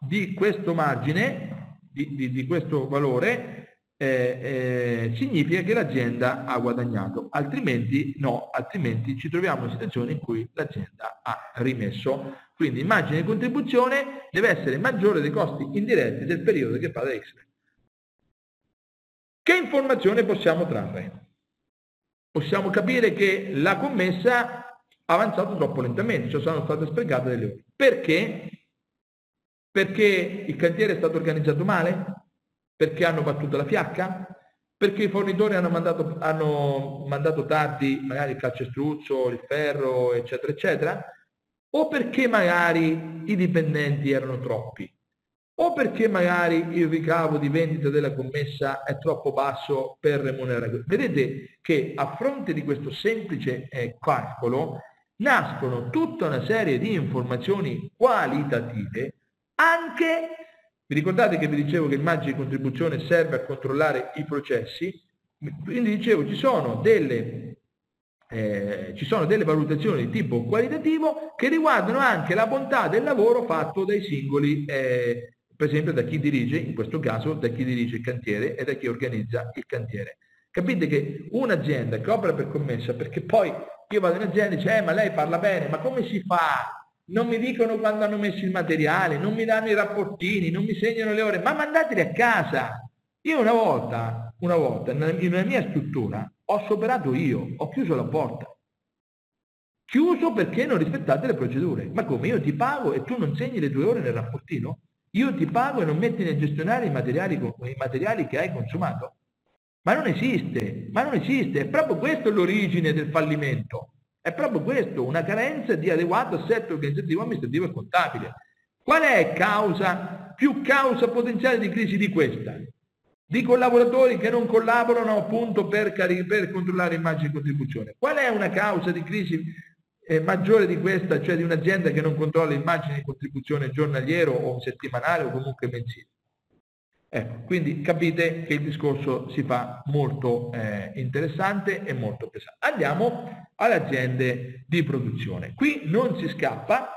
di questo margine, di, di, di questo valore, eh, eh, significa che l'azienda ha guadagnato, altrimenti no, altrimenti ci troviamo in situazioni in cui l'azienda ha rimesso. Quindi il margine di contribuzione deve essere maggiore dei costi indiretti del periodo che fa da X. Che informazione possiamo trarre? Possiamo capire che la commessa ha avanzato troppo lentamente, cioè sono state sprecate delle ore. Perché? Perché il cantiere è stato organizzato male? Perché hanno battuto la fiacca? Perché i fornitori hanno mandato, hanno mandato tardi magari il calcestruzzo, il ferro, eccetera, eccetera? O perché magari i dipendenti erano troppi? O perché magari il ricavo di vendita della commessa è troppo basso per remunerare? Vedete che a fronte di questo semplice eh, calcolo nascono tutta una serie di informazioni qualitative anche vi ricordate che vi dicevo che il margine di contribuzione serve a controllare i processi? Quindi dicevo ci sono delle, eh, ci sono delle valutazioni di tipo qualitativo che riguardano anche la bontà del lavoro fatto dai singoli, eh, per esempio da chi dirige, in questo caso da chi dirige il cantiere e da chi organizza il cantiere. Capite che un'azienda che opera per commessa, perché poi io vado in azienda e dice, eh ma lei parla bene, ma come si fa non mi dicono quando hanno messo il materiale, non mi danno i rapportini, non mi segnano le ore, ma mandateli a casa. Io una volta, una volta, nella mia struttura, ho soperato io, ho chiuso la porta. Chiuso perché non rispettate le procedure. Ma come? Io ti pago e tu non segni le tue ore nel rapportino? Io ti pago e non metti nel gestionale i materiali, i materiali che hai consumato? Ma non esiste, ma non esiste. È proprio questa l'origine del fallimento. È proprio questo, una carenza di adeguato assetto organizzativo, amministrativo e contabile. Qual è causa, più causa potenziale di crisi di questa? Di collaboratori che non collaborano appunto per, per controllare immagini di contribuzione. Qual è una causa di crisi eh, maggiore di questa, cioè di un'azienda che non controlla immagini di contribuzione giornaliero o settimanale o comunque mensile? Ecco, quindi capite che il discorso si fa molto eh, interessante e molto pesante. Andiamo alle aziende di produzione. Qui non si scappa,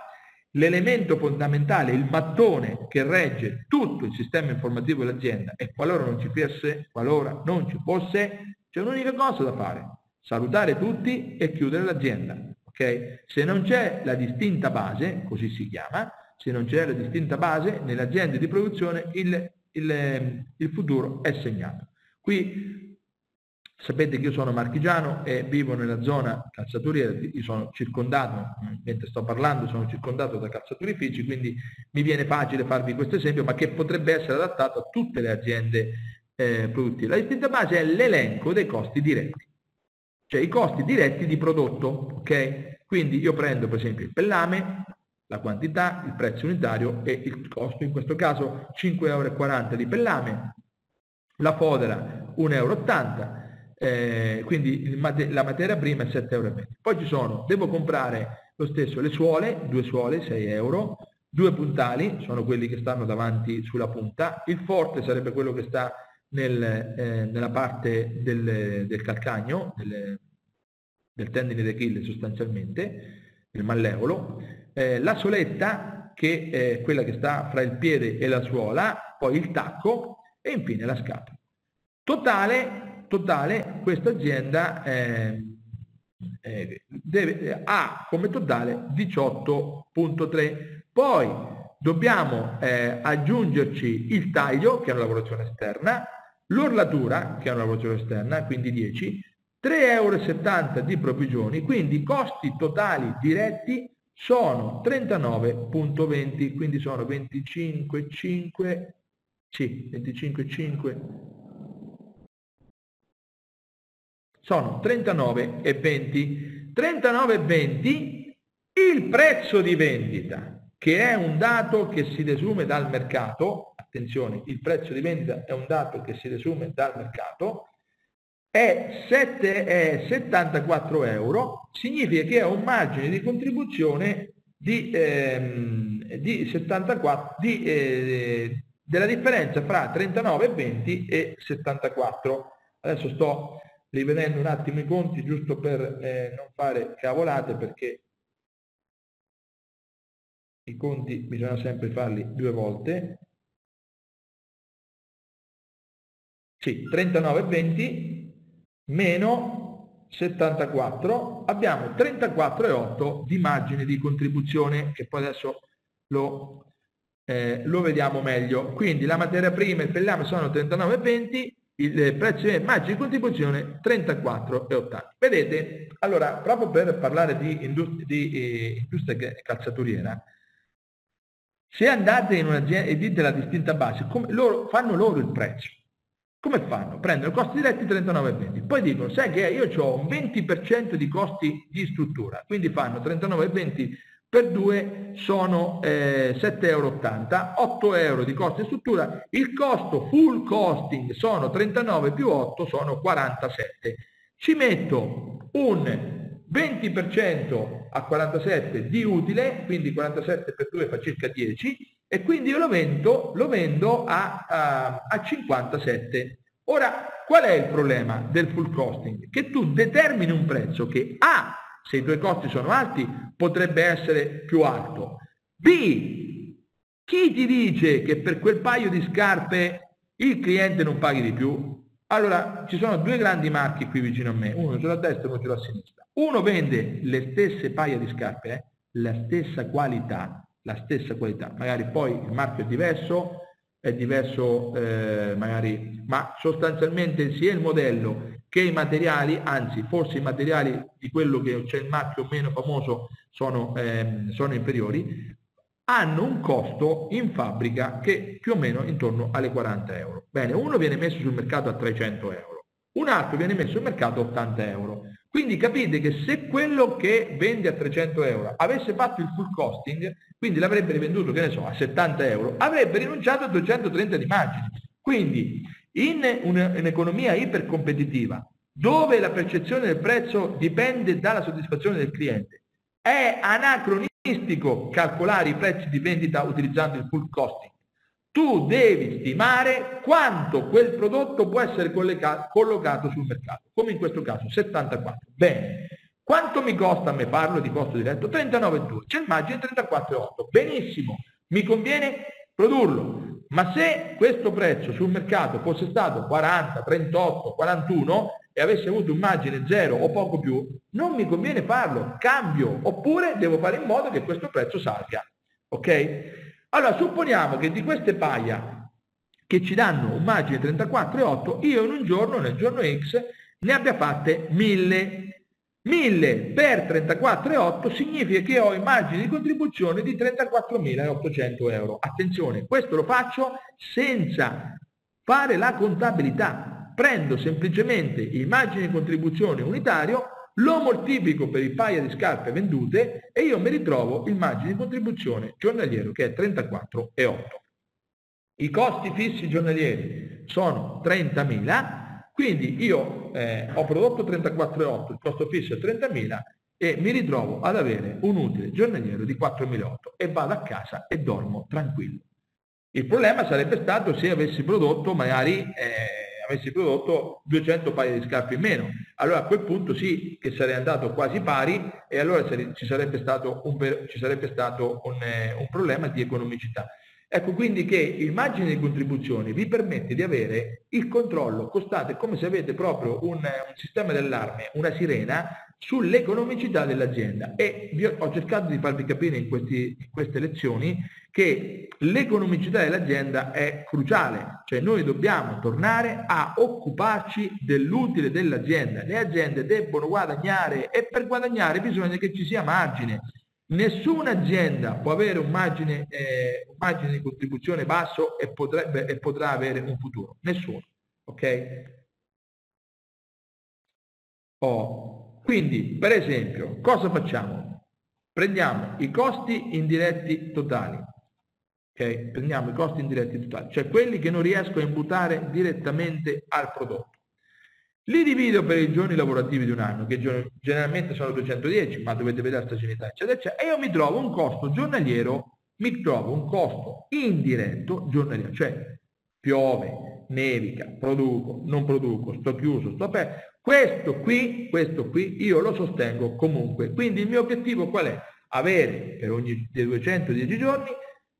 l'elemento fondamentale, il mattone che regge tutto il sistema informativo dell'azienda e qualora non ci fosse, qualora non ci fosse, c'è un'unica cosa da fare, salutare tutti e chiudere l'azienda. Okay? Se non c'è la distinta base, così si chiama, se non c'è la distinta base nelle aziende di produzione il il, ehm, il futuro è segnato. Qui sapete che io sono marchigiano e vivo nella zona calzaturiera, io sono circondato, mentre sto parlando sono circondato da calzaturifici, quindi mi viene facile farvi questo esempio, ma che potrebbe essere adattato a tutte le aziende eh, produttive. La distinta base è l'elenco dei costi diretti, cioè i costi diretti di prodotto, ok? Quindi io prendo per esempio il pellame, la quantità, il prezzo unitario e il costo, in questo caso 5,40 euro di pellame, la fodera 1,80 euro, eh, quindi la materia prima è 7,20 euro. Poi ci sono, devo comprare lo stesso le suole, due suole 6 euro, due puntali, sono quelli che stanno davanti sulla punta, il forte sarebbe quello che sta nel, eh, nella parte del, del calcagno, del, del tendine d'Achille sostanzialmente, il malleolo, eh, la soletta che è quella che sta fra il piede e la suola, poi il tacco e infine la scatola. Totale, totale questa azienda eh, eh, ha come totale 18.3. Poi dobbiamo eh, aggiungerci il taglio, che è una lavorazione esterna, l'orlatura, che è una lavorazione esterna, quindi 10, 3,70 euro di provvigioni, quindi costi totali diretti sono 39.20, quindi sono 25,5 sì, 25,5 sono 39,20. 39,20 il prezzo di vendita, che è un dato che si desume dal mercato, attenzione, il prezzo di vendita è un dato che si desume dal mercato, è, 7, è 74 euro, significa che ha un margine di contribuzione di, ehm, di 74, di, eh, della differenza fra 39,20 e 74. Adesso sto rivedendo un attimo i conti giusto per eh, non fare cavolate perché i conti bisogna sempre farli due volte. Sì, 39,20 meno 74, abbiamo 34,8 di margine di contribuzione che poi adesso lo, eh, lo vediamo meglio. Quindi la materia prima e il pelame sono 39,20 il prezzo di margine di contribuzione 34,80. Vedete, allora, proprio per parlare di, indust- di eh, industria calzaturiera, se andate in un'azienda e dite la distinta base, come, loro, fanno loro il prezzo. Come fanno? Prendono costi diretti 39,20. Poi dicono, sai che io ho un 20% di costi di struttura, quindi fanno 39,20 per 2 sono eh, 7,80 euro, 8 euro di costo di struttura, il costo full costing sono 39 più 8 sono 47. Ci metto un 20% a 47 di utile, quindi 47 per 2 fa circa 10 e quindi io lo vendo, lo vendo a, a, a 57. Ora, qual è il problema del full costing? Che tu determini un prezzo che A se i tuoi costi sono alti, potrebbe essere più alto. B, chi ti dice che per quel paio di scarpe il cliente non paghi di più? Allora, ci sono due grandi marchi qui vicino a me, uno ce l'ha destra e uno ce sinistra. Uno vende le stesse paia di scarpe, eh? la stessa qualità, la stessa qualità. Magari poi il marchio è diverso, è diverso eh, magari, ma sostanzialmente sia il modello che i materiali, anzi forse i materiali di quello che c'è il marchio meno famoso sono, ehm, sono inferiori, hanno un costo in fabbrica che più o meno intorno alle 40 euro. Bene, uno viene messo sul mercato a 300 euro, un altro viene messo sul mercato a 80 euro. Quindi capite che se quello che vende a 300 euro avesse fatto il full costing, quindi l'avrebbe rivenduto, che ne so, a 70 euro, avrebbe rinunciato a 230 di margini. Quindi in un'economia ipercompetitiva, dove la percezione del prezzo dipende dalla soddisfazione del cliente, è anacronistico calcolare i prezzi di vendita utilizzando il full costing. Tu devi stimare quanto quel prodotto può essere collocato sul mercato, come in questo caso 74. Bene, quanto mi costa a me farlo di costo diretto? 39,2, c'è il margine 34,8. Benissimo, mi conviene produrlo. Ma se questo prezzo sul mercato fosse stato 40, 38, 41 e avesse avuto un margine zero o poco più, non mi conviene farlo, cambio, oppure devo fare in modo che questo prezzo salga. Ok? Allora, supponiamo che di queste paia che ci danno un margine 34,8, io in un giorno, nel giorno X, ne abbia fatte 1000 1000 per 34,8 significa che ho i margini di contribuzione di 34.800 euro. Attenzione, questo lo faccio senza fare la contabilità. Prendo semplicemente il margine di contribuzione unitario, lo moltiplico per il paio di scarpe vendute e io mi ritrovo il margine di contribuzione giornaliero che è 34,8. I costi fissi giornalieri sono 30.000 quindi io eh, ho prodotto 34,8, il costo fisso è 30.000 e mi ritrovo ad avere un utile giornaliero di 4.008 e vado a casa e dormo tranquillo. Il problema sarebbe stato se avessi prodotto magari eh, avessi prodotto 200 paia di scarpe in meno. Allora a quel punto sì che sarei andato quasi pari e allora ci sarebbe stato un, ci sarebbe stato un, eh, un problema di economicità. Ecco quindi che il margine di contribuzione vi permette di avere il controllo costante, come se avete proprio un, un sistema d'allarme, una sirena, sull'economicità dell'azienda. E ho, cercato di farvi capire in, questi, in queste lezioni che l'economicità dell'azienda è cruciale, cioè noi dobbiamo tornare a occuparci dell'utile dell'azienda. Le aziende debbono guadagnare e per guadagnare bisogna che ci sia margine. Nessuna azienda può avere un margine, eh, un margine di contribuzione basso e, potrebbe, e potrà avere un futuro. Nessuno. Ok? Oh. Quindi, per esempio, cosa facciamo? Prendiamo i costi indiretti totali. Ok? Prendiamo i costi indiretti totali, cioè quelli che non riesco a imputare direttamente al prodotto. Li divido per i giorni lavorativi di un anno, che generalmente sono 210, ma dovete vedere la stagionalità, eccetera, eccetera, e io mi trovo un costo giornaliero, mi trovo un costo indiretto giornaliero, cioè piove, nevica, produco, non produco, sto chiuso, sto aperto. Questo qui, questo qui, io lo sostengo comunque. Quindi il mio obiettivo qual è? Avere per ogni 210 giorni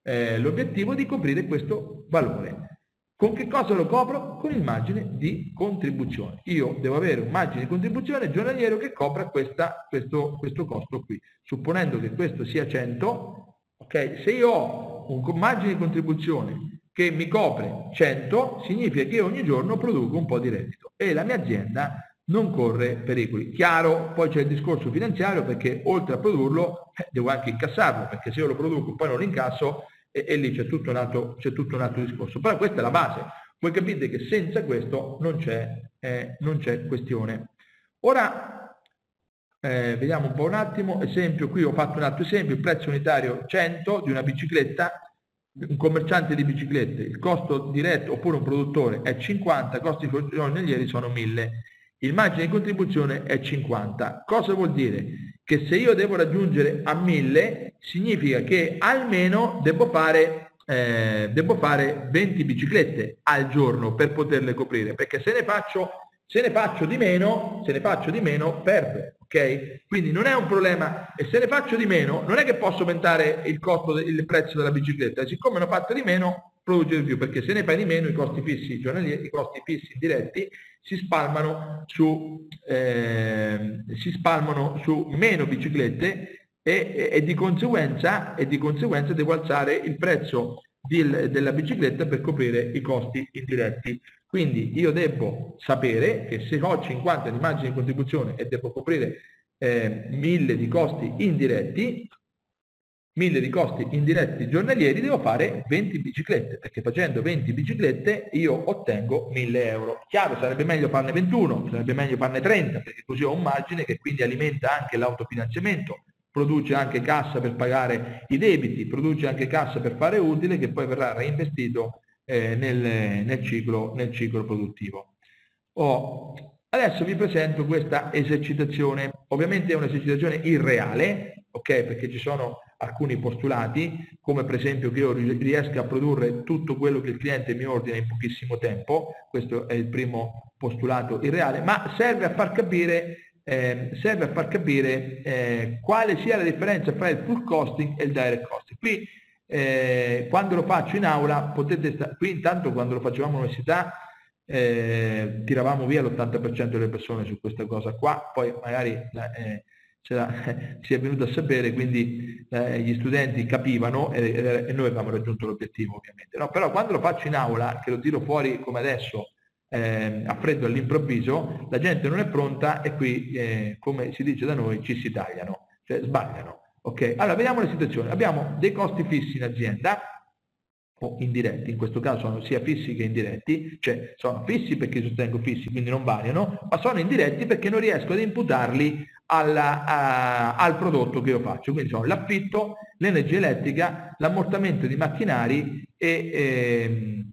eh, l'obiettivo di coprire questo valore. Con che cosa lo copro? Con il margine di contribuzione. Io devo avere un margine di contribuzione giornaliero che copra questa, questo, questo costo qui. Supponendo che questo sia 100, ok? Se io ho un margine di contribuzione che mi copre 100, significa che ogni giorno produco un po' di reddito e la mia azienda non corre pericoli. Chiaro, poi c'è il discorso finanziario perché oltre a produrlo eh, devo anche incassarlo, perché se io lo produco e poi non lo incasso, e, e lì c'è tutto, c'è tutto, un altro discorso. Però questa è la base. Voi capite che senza questo non c'è, eh, non c'è questione. Ora eh, vediamo un po' un attimo, esempio, qui ho fatto un altro esempio, il prezzo unitario 100 di una bicicletta, un commerciante di biciclette, il costo diretto oppure un produttore è 50, i costi giornalieri sono 1000, il margine di contribuzione è 50. Cosa vuol dire? Che se io devo raggiungere a 1000 significa che almeno devo fare, eh, devo fare 20 biciclette al giorno per poterle coprire, perché se ne faccio, se ne faccio di meno, se ne faccio di meno, perdo. ok? Quindi non è un problema, e se ne faccio di meno, non è che posso aumentare il costo, il prezzo della bicicletta, siccome ne ho fatto di meno, produce di più, perché se ne di meno i costi fissi giornalieri, i costi fissi diretti si spalmano su, eh, si spalmano su meno biciclette e, e, e, di conseguenza, e, di conseguenza, devo alzare il prezzo di, della bicicletta per coprire i costi indiretti. Quindi io devo sapere che se ho 50 di margine di contribuzione e devo coprire eh, 1000 di costi indiretti, 1000 di costi indiretti giornalieri, devo fare 20 biciclette, perché facendo 20 biciclette io ottengo 1000 euro. Chiaro, sarebbe meglio farne 21, sarebbe meglio farne 30, perché così ho un margine che quindi alimenta anche l'autofinanziamento, produce anche cassa per pagare i debiti, produce anche cassa per fare utile che poi verrà reinvestito eh, nel, nel, ciclo, nel ciclo produttivo. Oh, adesso vi presento questa esercitazione, ovviamente è un'esercitazione irreale, ok? Perché ci sono alcuni postulati, come per esempio che io riesca a produrre tutto quello che il cliente mi ordina in pochissimo tempo, questo è il primo postulato irreale, ma serve a far capire, eh, serve a far capire eh, quale sia la differenza tra il full costing e il direct costing. Qui eh, quando lo faccio in aula, potete qui intanto quando lo facevamo all'università, eh, tiravamo via l'80% delle persone su questa cosa qua, poi magari eh, si è venuto a sapere, quindi eh, gli studenti capivano e, e, noi abbiamo raggiunto l'obiettivo ovviamente. No, però quando lo faccio in aula, che lo tiro fuori come adesso, eh, a freddo all'improvviso, la gente non è pronta e qui, eh, come si dice da noi, ci si tagliano, cioè sbagliano. Ok, allora vediamo la situazione. Abbiamo dei costi fissi in azienda, o indiretti, in questo caso sono sia fissi che indiretti, cioè sono fissi perché sostengo fissi, quindi non variano, ma sono indiretti perché non riesco ad imputarli alla, a, al prodotto che io faccio. Quindi sono l'affitto, l'energia elettrica, l'ammortamento di macchinari e eh,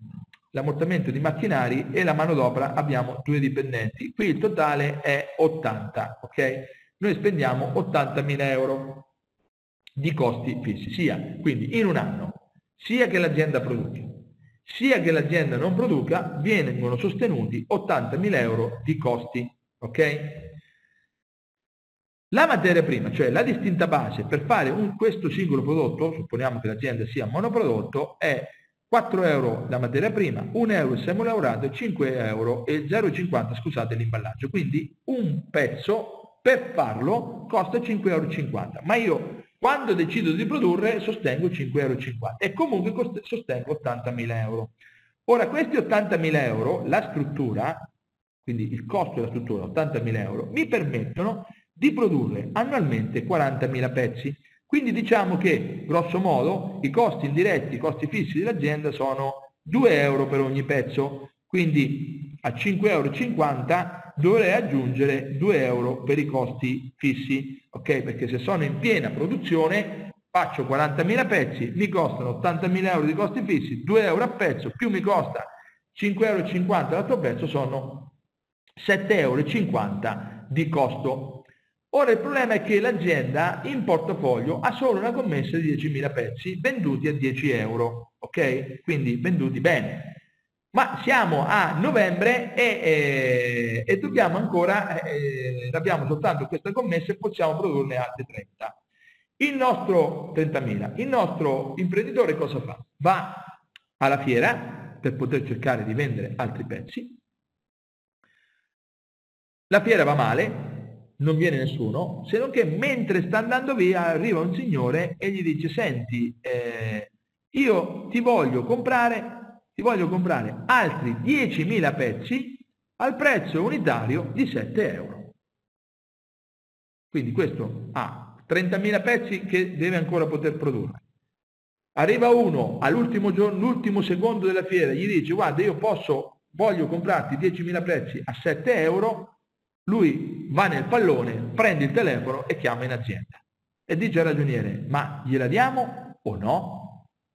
l'ammortamento di macchinari e la manodopera abbiamo due dipendenti. Qui il totale è 80, ok? Noi spendiamo 80.000 euro di costi fissi, sia quindi in un anno, sia che l'azienda produca, sia che l'azienda non produca, vengono sostenuti 80.000 euro di costi, ok? La materia prima, cioè la distinta base per fare un, questo singolo prodotto, supponiamo che l'azienda sia monoprodotto, è 4 euro la materia prima, 1 euro il semolavorato e 5 euro e 0,50 scusate l'imballaggio. Quindi un pezzo per farlo costa 5,50 euro. Ma io quando decido di produrre sostengo 5,50 euro e comunque sostengo 80.000 euro. Ora questi 80.000 euro, la struttura, quindi il costo della struttura 80.000 euro, mi permettono di produrre annualmente 40.000 pezzi. Quindi diciamo che, grosso modo, i costi indiretti, i costi fissi dell'azienda sono 2 euro per ogni pezzo, quindi a 5,50 euro dovrei aggiungere 2 euro per i costi fissi, ok? Perché se sono in piena produzione faccio 40.000 pezzi, mi costano 80.000 euro di costi fissi, 2 euro a pezzo, più mi costa 5,50 euro l'altro pezzo, sono 7,50 euro di costo. Ora il problema è che l'azienda in portafoglio ha solo una commessa di 10.000 pezzi venduti a 10 euro, ok? Quindi venduti bene ma siamo a novembre e, e, e dobbiamo ancora, eh, abbiamo soltanto questa commessa e possiamo produrne altre 30. Il nostro 30.000, il nostro imprenditore cosa fa? Va alla fiera per poter cercare di vendere altri pezzi. La fiera va male, non viene nessuno, se non che mentre sta andando via arriva un signore e gli dice senti, eh, io ti voglio comprare ti voglio comprare altri 10.000 pezzi al prezzo unitario di 7 euro. Quindi questo ha 30.000 pezzi che deve ancora poter produrre. Arriva uno all'ultimo giorno, l'ultimo secondo della fiera, gli dice guarda io posso, voglio comprarti 10.000 pezzi a 7 euro, lui va nel pallone, prende il telefono e chiama in azienda. E dice al ragioniere, ma gliela diamo o no?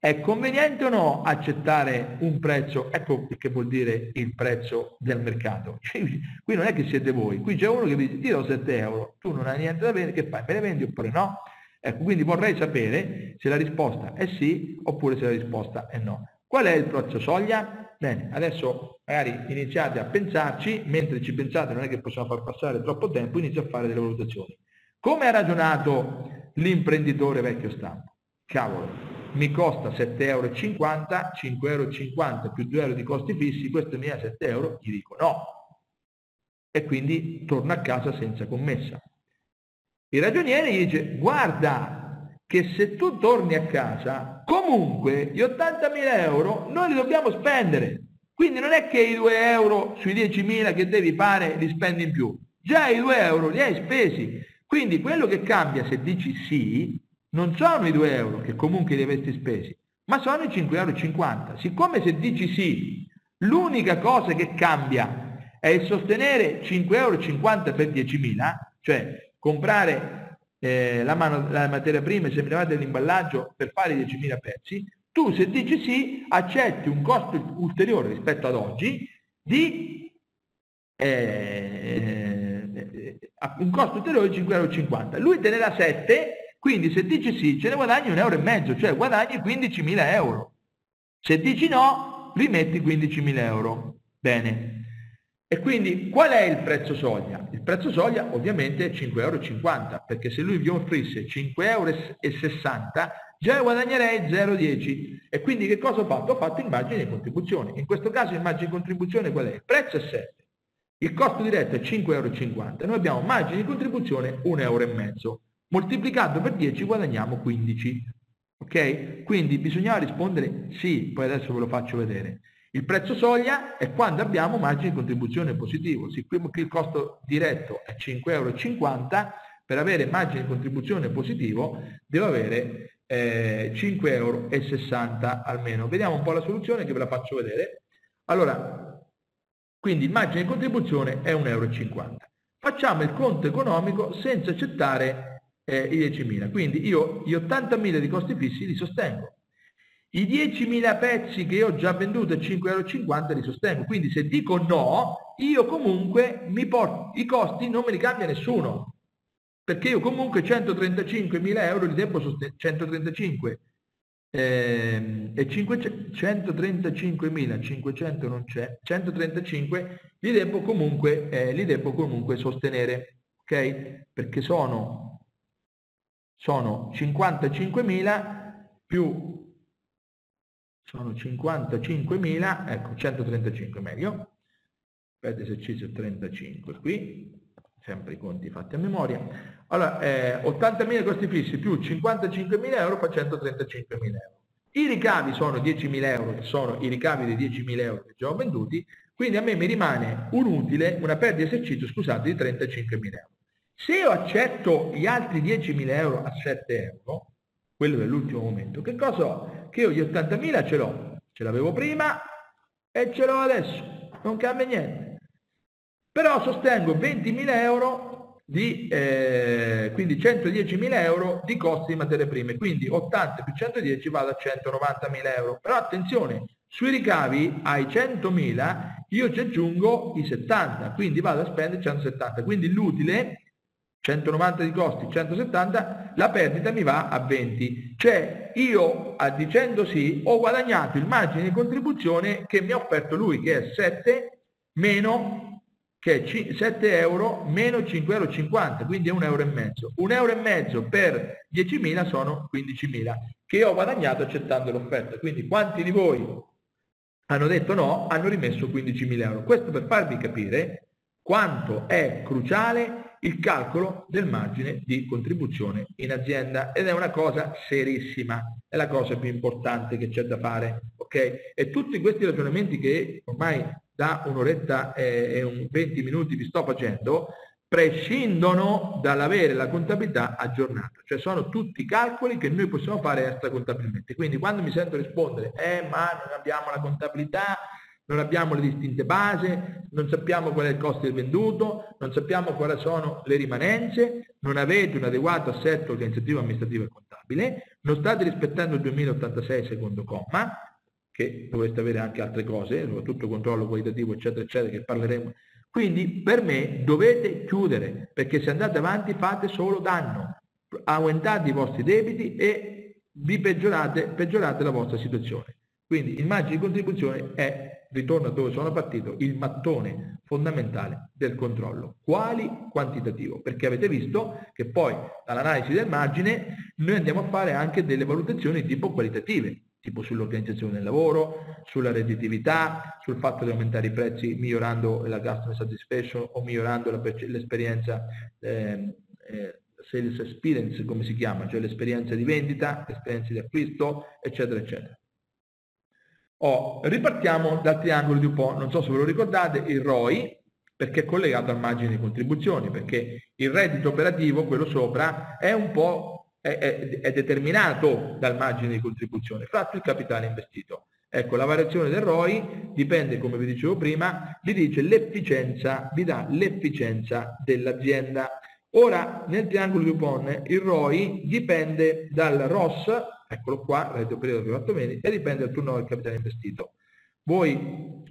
È conveniente o no accettare un prezzo? Ecco che vuol dire il prezzo del mercato. Qui non è che siete voi, qui c'è uno che vi dice ti do 7 euro, tu non hai niente da vendere, che fai? Me le vendi oppure no? Ecco, quindi vorrei sapere se la risposta è sì oppure se la risposta è no. Qual è il prezzo soglia? Bene, adesso magari iniziate a pensarci, mentre ci pensate non è che possiamo far passare troppo tempo, inizio a fare delle valutazioni. Come ha ragionato l'imprenditore vecchio stampo? Cavolo, mi costa 7,50 euro, 5,50 euro più 2 euro di costi fissi, questo mi è 7 euro, gli dico no. E quindi torno a casa senza commessa. Il ragioniere gli dice, guarda che se tu torni a casa, comunque gli 80.000 euro noi li dobbiamo spendere. Quindi non è che i 2 euro sui 10.000 che devi fare li spendi in più. Già i 2 euro li hai spesi. Quindi quello che cambia se dici sì non sono i 2 euro che comunque li avresti spesi, ma sono i 5,50 euro. Siccome se dici sì, l'unica cosa che cambia è il sostenere 5,50 euro per 10.000, cioè comprare eh, la, mano, la, materia prima e semilevate dell'imballaggio per fare 10.000 pezzi, tu se dici sì accetti un costo ulteriore rispetto ad oggi di eh, eh, un costo ulteriore di 5,50 euro. Lui te ne dà 7 quindi se dici sì, ce ne guadagni un euro e mezzo, cioè guadagni 15.000 euro. Se dici no, rimetti 15.000 euro. Bene. E quindi qual è il prezzo soglia? Il prezzo soglia ovviamente è 5,50 euro, perché se lui vi offrisse 5,60 euro, già guadagnerei 0,10. E quindi che cosa ho fatto? Ho fatto immagine di contribuzione. In questo caso immagine di contribuzione qual è? Il prezzo è 7. Il costo diretto è 5,50 euro. Noi abbiamo margine di contribuzione 1,5 euro moltiplicato per 10 guadagniamo 15. Ok? Quindi bisognava rispondere sì, poi adesso ve lo faccio vedere. Il prezzo soglia è quando abbiamo margine di contribuzione positivo. Siccome il costo diretto è 5,50 euro, per avere margine di contribuzione positivo devo avere eh, 5,60 euro almeno. Vediamo un po' la soluzione che ve la faccio vedere. Allora, quindi il margine di contribuzione è 1,50 euro. Facciamo il conto economico senza accettare eh, i 10.000. Quindi io gli 80.000 di costi fissi li sostengo. I 10.000 pezzi che ho già venduto a 5,50 euro li sostengo. Quindi se dico no, io comunque mi porto, i costi non me li cambia nessuno. Perché io comunque 135.000 euro li devo sostenere, 135 eh, e 135.500 non c'è, 135 li devo comunque, eh, li devo comunque sostenere, ok? Perché sono sono 55.000 più sono 55.000, ecco 135 meglio, per esercizio 35 qui, sempre i conti fatti a memoria. Allora, eh, 80.000 costi fissi più 55.000 euro fa 135.000 euro. I ricavi sono 10.000 euro, che sono i ricavi dei 10.000 euro che già ho venduti, quindi a me mi rimane un utile, una perdita di esercizio, scusate, di 35.000 euro. Se io accetto gli altri 10.000 euro a 7 euro, quello dell'ultimo momento, che cosa ho? Che io gli 80.000 ce l'ho, ce l'avevo prima e ce l'ho adesso, non cambia niente. Però sostengo 20.000 euro di, eh, quindi 110.000 euro di costi di materie prime, quindi 80 più 110 vado a 190.000 euro. Però attenzione, sui ricavi ai 100.000 io ci aggiungo i 70, quindi vado a spendere 170, quindi l'utile 190 di costi, 170, la perdita mi va a 20. Cioè io dicendo sì ho guadagnato il margine di contribuzione che mi ha offerto lui che è 7 meno che è 7 euro meno 5,50 euro, quindi è un euro e mezzo. Un euro e mezzo per 10.000 sono 15.000 che ho guadagnato accettando l'offerta. Quindi quanti di voi hanno detto no, hanno rimesso 15.000 euro. Questo per farvi capire quanto è cruciale il calcolo del margine di contribuzione in azienda ed è una cosa serissima, è la cosa più importante che c'è da fare, ok? E tutti questi ragionamenti che ormai da un'oretta e un 20 minuti vi sto facendo, prescindono dall'avere la contabilità aggiornata, cioè sono tutti calcoli che noi possiamo fare extracontabilmente. Quindi quando mi sento rispondere, eh ma non abbiamo la contabilità, non abbiamo le distinte base, non sappiamo qual è il costo del venduto, non sappiamo quali sono le rimanenze, non avete un adeguato assetto organizzativo, amministrativo e contabile, non state rispettando il 2086 secondo comma, che dovreste avere anche altre cose, soprattutto controllo qualitativo, eccetera, eccetera, che parleremo. Quindi per me dovete chiudere, perché se andate avanti fate solo danno, aumentate i vostri debiti e vi peggiorate, peggiorate la vostra situazione. Quindi il margine di contribuzione è, ritorno a dove sono partito, il mattone fondamentale del controllo. Quali? Quantitativo, perché avete visto che poi dall'analisi del margine noi andiamo a fare anche delle valutazioni tipo qualitative, tipo sull'organizzazione del lavoro, sulla redditività, sul fatto di aumentare i prezzi migliorando la customer satisfaction o migliorando l'esperienza eh, eh, sales experience come si chiama, cioè l'esperienza di vendita, l'esperienza di acquisto, eccetera, eccetera. Oh, ripartiamo dal triangolo di Dupont, non so se ve lo ricordate, il ROI, perché è collegato al margine di contribuzioni, perché il reddito operativo, quello sopra, è un po' è, è, è determinato dal margine di contribuzione, fatto il capitale investito. Ecco, la variazione del ROI dipende, come vi dicevo prima, vi dice l'efficienza, vi dà l'efficienza dell'azienda. Ora, nel triangolo di Dupont, il ROI dipende dal ROS, eccolo qua, reddito periodo più fatto meno, e dipende dal turnover del capitale investito. Voi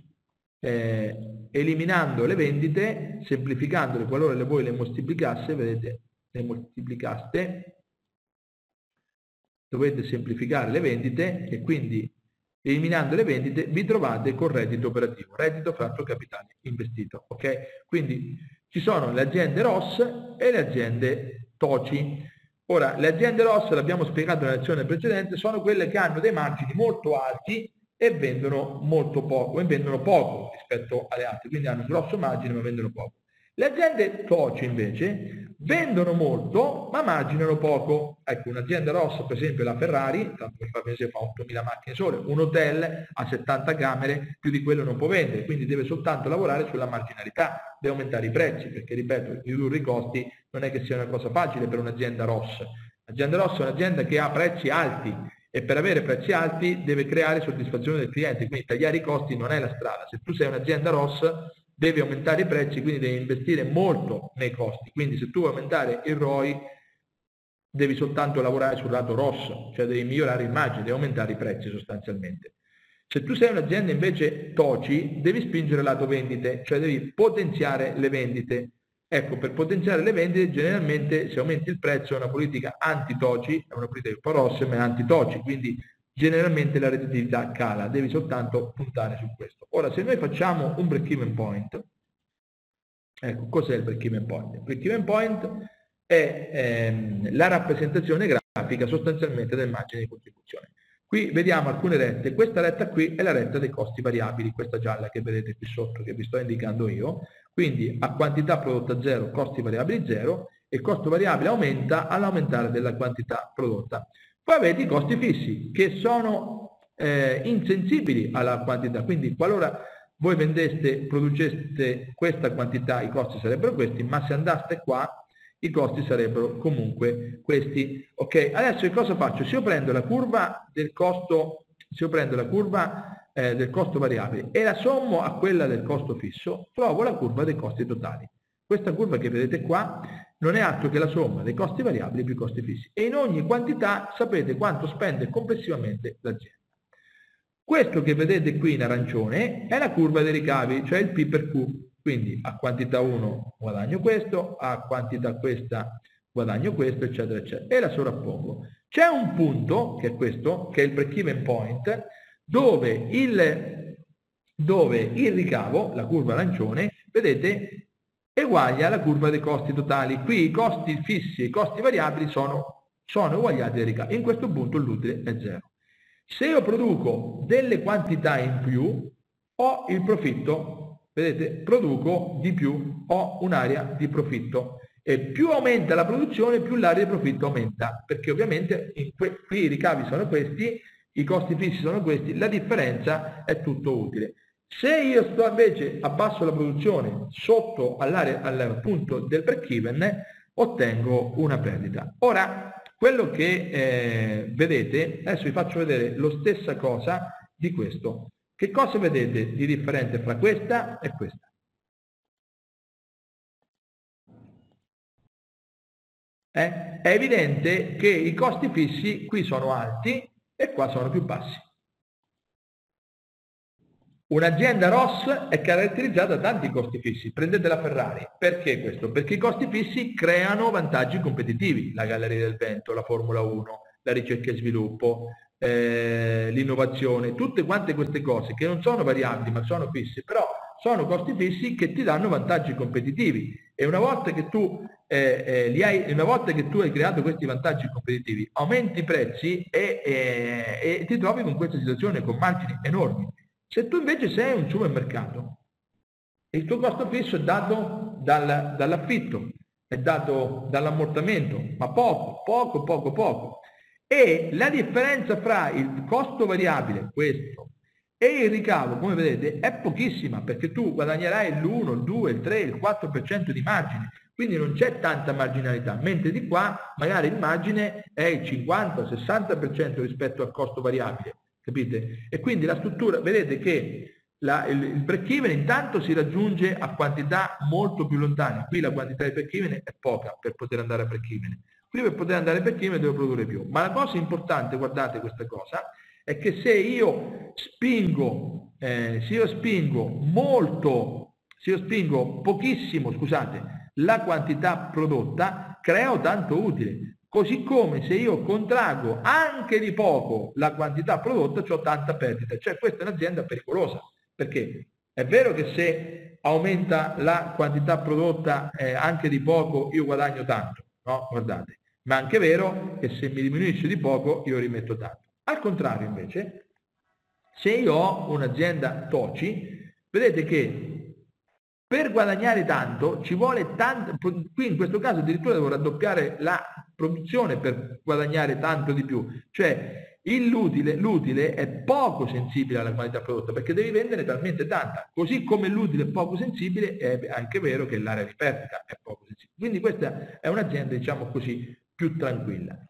eh, eliminando le vendite, semplificandole, qualora voi le moltiplicasse, vedete, le moltiplicaste, dovete semplificare le vendite e quindi eliminando le vendite vi trovate con reddito operativo, reddito fratto capitale investito. Ok? Quindi ci sono le aziende ROS e le aziende TOCI. Ora, le aziende ROS, l'abbiamo spiegato nella lezione precedente, sono quelle che hanno dei margini molto alti e vendono molto poco, e vendono poco rispetto alle altre, quindi hanno un grosso margine ma vendono poco. Le aziende TOCI invece vendono molto ma marginano poco. Ecco, un'azienda rossa, per esempio la Ferrari, tanto per far vedere fa 8.000 macchine sole, un hotel a 70 camere, più di quello non può vendere, quindi deve soltanto lavorare sulla marginalità, deve aumentare i prezzi, perché ripeto, ridurre i costi non è che sia una cosa facile per un'azienda rossa. L'azienda rossa è un'azienda che ha prezzi alti e per avere prezzi alti deve creare soddisfazione del cliente, quindi tagliare i costi non è la strada. Se tu sei un'azienda rossa devi aumentare i prezzi, quindi devi investire molto nei costi. Quindi se tu vuoi aumentare il ROI, devi soltanto lavorare sul lato rosso, cioè devi migliorare l'immagine, devi aumentare i prezzi sostanzialmente. Se tu sei un'azienda invece TOCI, devi spingere il lato vendite, cioè devi potenziare le vendite. Ecco, per potenziare le vendite generalmente se aumenti il prezzo è una politica anti-TOCI, è una politica un po' rossa ma è anti-TOCI, quindi generalmente la redditività cala, devi soltanto puntare su questo. Ora, se noi facciamo un break-even point, ecco, cos'è il break-even point? Il break-even point è ehm, la rappresentazione grafica sostanzialmente del margine di contribuzione. Qui vediamo alcune rette, questa retta qui è la retta dei costi variabili, questa gialla che vedete qui sotto, che vi sto indicando io, quindi a quantità prodotta zero, costi variabili zero, e il costo variabile aumenta all'aumentare della quantità prodotta. Poi avete i costi fissi che sono eh, insensibili alla quantità, quindi qualora voi vendeste, produceste questa quantità, i costi sarebbero questi, ma se andaste qua, i costi sarebbero comunque questi. Ok, adesso che cosa faccio? Se io prendo la curva del costo, se io prendo la curva eh, del costo variabile e la sommo a quella del costo fisso, trovo la curva dei costi totali. Questa curva che vedete qua non è altro che la somma dei costi variabili più i costi fissi e in ogni quantità sapete quanto spende complessivamente l'azienda. Questo che vedete qui in arancione è la curva dei ricavi, cioè il P per Q. Quindi a quantità 1 guadagno questo, a quantità questa guadagno questo, eccetera, eccetera. E la sovrappongo. C'è un punto, che è questo, che è il break-even point, dove il, dove il ricavo, la curva arancione, vedete, è uguale alla curva dei costi totali. Qui i costi fissi e i costi variabili sono, sono uguagliati ai ricavi. In questo punto l'utile è zero. Se io produco delle quantità in più, ho il profitto, vedete, produco di più, ho un'area di profitto. E più aumenta la produzione, più l'area di profitto aumenta, perché ovviamente qui i ricavi sono questi i costi fissi sono questi, la differenza è tutto utile. Se io sto invece abbasso la produzione sotto all'area al punto del break even, ottengo una perdita. Ora, quello che eh, vedete, adesso vi faccio vedere lo stessa cosa di questo. Che cosa vedete di differente fra questa e questa? Eh? È evidente che i costi fissi qui sono alti e qua sono più bassi. Un'azienda ROS è caratterizzata da tanti costi fissi. Prendete la Ferrari. Perché questo? Perché i costi fissi creano vantaggi competitivi. La Galleria del Vento, la Formula 1, la ricerca e sviluppo, eh, l'innovazione, tutte quante queste cose che non sono variabili ma sono fissi, però sono costi fissi che ti danno vantaggi competitivi e una volta che tu, eh, eh, hai, una volta che tu hai creato questi vantaggi competitivi aumenti i prezzi e, e, ti trovi con questa situazione con margini enormi. Se tu invece sei un supermercato il tuo costo fisso è dato dal, dall'affitto, è dato dall'ammortamento, ma poco, poco, poco, poco. E la differenza fra il costo variabile, questo, e il ricavo, come vedete, è pochissima perché tu guadagnerai l'1, il 2, il 3, il 4% di margine, quindi non c'è tanta marginalità, mentre di qua magari il margine è il 50-60% rispetto al costo variabile, capite? E quindi la struttura, vedete che la, il, il break-even intanto si raggiunge a quantità molto più lontane, qui la quantità di break-even è poca per poter andare a break-even, qui per poter andare a break-even devo produrre più, ma la cosa importante, guardate questa cosa, è che se io spingo, eh, se io spingo molto, se io spingo pochissimo, scusate, la quantità prodotta, creo tanto utile. Così come se io contraggo anche di poco la quantità prodotta, ho tanta perdita. Cioè questa è un'azienda pericolosa, perché è vero che se aumenta la quantità prodotta eh, anche di poco io guadagno tanto, no? Guardate, ma è anche vero che se mi diminuisce di poco io rimetto tanto. Al contrario invece, se io ho un'azienda TOCI, vedete che per guadagnare tanto ci vuole tanto, qui in questo caso addirittura devo raddoppiare la produzione per guadagnare tanto di più, cioè l'utile, è poco sensibile alla qualità prodotta perché devi vendere talmente tanta, così come l'utile è poco sensibile è anche vero che l'area di perdita è poco sensibile. Quindi questa è un'azienda diciamo così più tranquilla.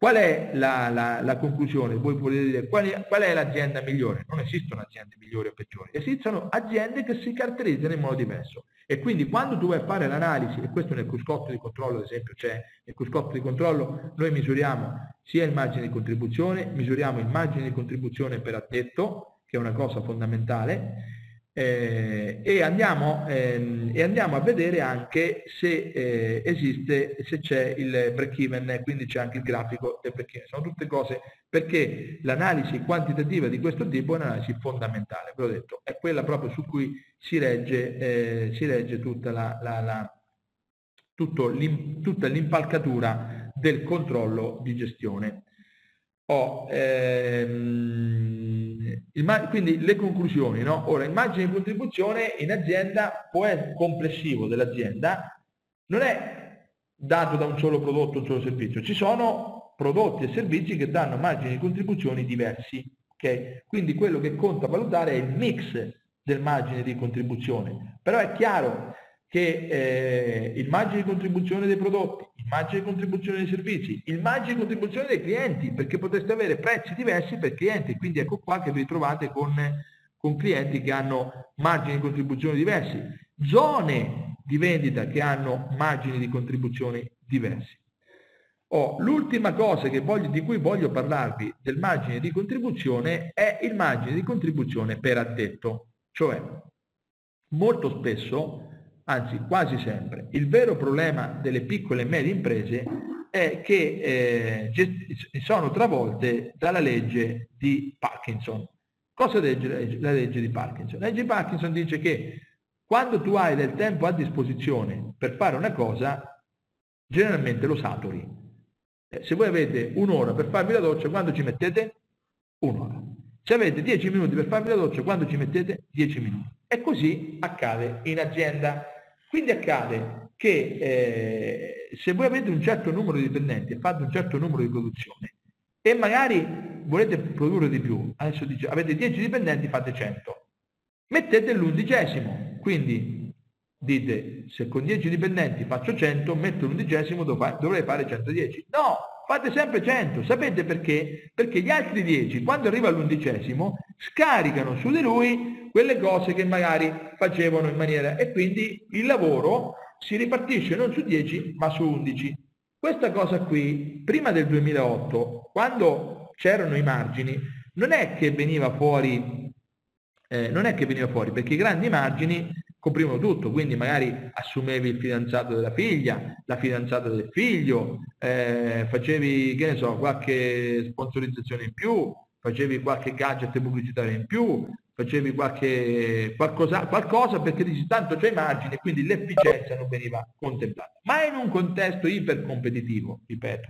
Qual è la, la, la conclusione? Voi potete dire qual è, qual è l'azienda migliore? Non esistono aziende migliori o peggiori, esistono aziende che si caratterizzano in modo diverso. E quindi quando tu vai a fare l'analisi, e questo nel cruscotto di controllo ad esempio c'è, nel cruscotto di controllo noi misuriamo sia il margine di contribuzione, misuriamo il margine di contribuzione per addetto, che è una cosa fondamentale, eh, e, andiamo, ehm, e, andiamo, a vedere anche se eh, esiste, se c'è il break even, quindi c'è anche il grafico del break even. Sono tutte cose perché l'analisi quantitativa di questo tipo è un'analisi fondamentale, ve l'ho detto, è quella proprio su cui si regge, eh, si regge tutta, la, la, la, tutta l'impalcatura del controllo di gestione ho ehm, quindi le conclusioni, no? Ora, il margine di contribuzione in azienda può essere complessivo dell'azienda, non è dato da un solo prodotto, un solo servizio, ci sono prodotti e servizi che danno margini di contribuzione diversi, ok? Quindi quello che conta valutare è il mix del margine di contribuzione, però è chiaro che eh, il margine di contribuzione dei prodotti, il margine di contribuzione dei servizi, il margine di contribuzione dei clienti, perché potreste avere prezzi diversi per clienti, quindi ecco qua che vi trovate con, con clienti che hanno margini di contribuzione diversi, zone di vendita che hanno margini di contribuzione diversi. Oh, l'ultima cosa voglio, di cui voglio parlarvi del margine di contribuzione è il margine di contribuzione per addetto, cioè molto spesso anzi quasi sempre. Il vero problema delle piccole e medie imprese è che eh, sono travolte dalla legge di Parkinson. Cosa legge la legge di Parkinson? La legge di Parkinson dice che quando tu hai del tempo a disposizione per fare una cosa, generalmente lo saturi. Eh, se voi avete un'ora per farvi la doccia, quando ci mettete? Un'ora. Se avete 10 minuti per farvi la doccia, quando ci mettete? 10 minuti. E così accade in azienda. Quindi accade che eh, se voi avete un certo numero di dipendenti e fate un certo numero di produzione e magari volete produrre di più, adesso dice avete 10 dipendenti, fate 100, mettete l'undicesimo, quindi dite se con 10 dipendenti faccio 100, metto l'undicesimo, dovrei fare 110. No, fate sempre 100. Sapete perché? Perché gli altri 10, quando arriva all'undicesimo, scaricano su di lui quelle cose che magari facevano in maniera... e quindi il lavoro si ripartisce non su 10 ma su 11. Questa cosa qui, prima del 2008, quando c'erano i margini, non è che veniva fuori, eh, non è che veniva fuori, perché i grandi margini coprivano tutto, quindi magari assumevi il fidanzato della figlia, la fidanzata del figlio, eh, facevi, che ne so, qualche sponsorizzazione in più, facevi qualche gadget pubblicitario in più, facevi qualche, qualcosa, qualcosa perché dici tanto c'è margine, quindi l'efficienza non veniva contemplata. Ma in un contesto ipercompetitivo, ripeto,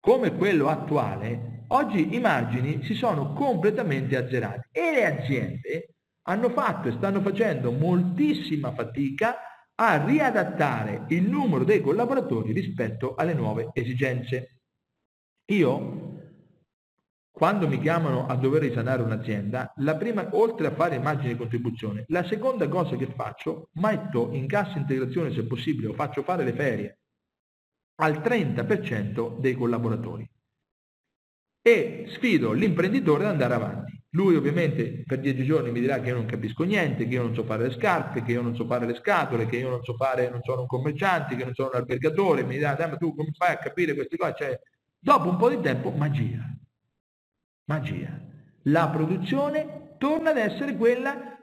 come quello attuale, oggi i margini si sono completamente azzerati e le aziende hanno fatto e stanno facendo moltissima fatica a riadattare il numero dei collaboratori rispetto alle nuove esigenze. Io, quando mi chiamano a dover risanare un'azienda, prima, oltre a fare immagini di contribuzione, la seconda cosa che faccio, metto in cassa integrazione se possibile o faccio fare le ferie al 30% dei collaboratori e sfido l'imprenditore ad andare avanti. Lui ovviamente per dieci giorni mi dirà che io non capisco niente, che io non so fare le scarpe, che io non so fare le scatole, che io non so fare, non sono un commerciante, che non sono un albergatore, mi dirà, ma tu come fai a capire queste cose? Cioè, dopo un po' di tempo, magia. Magia. La produzione torna ad essere quella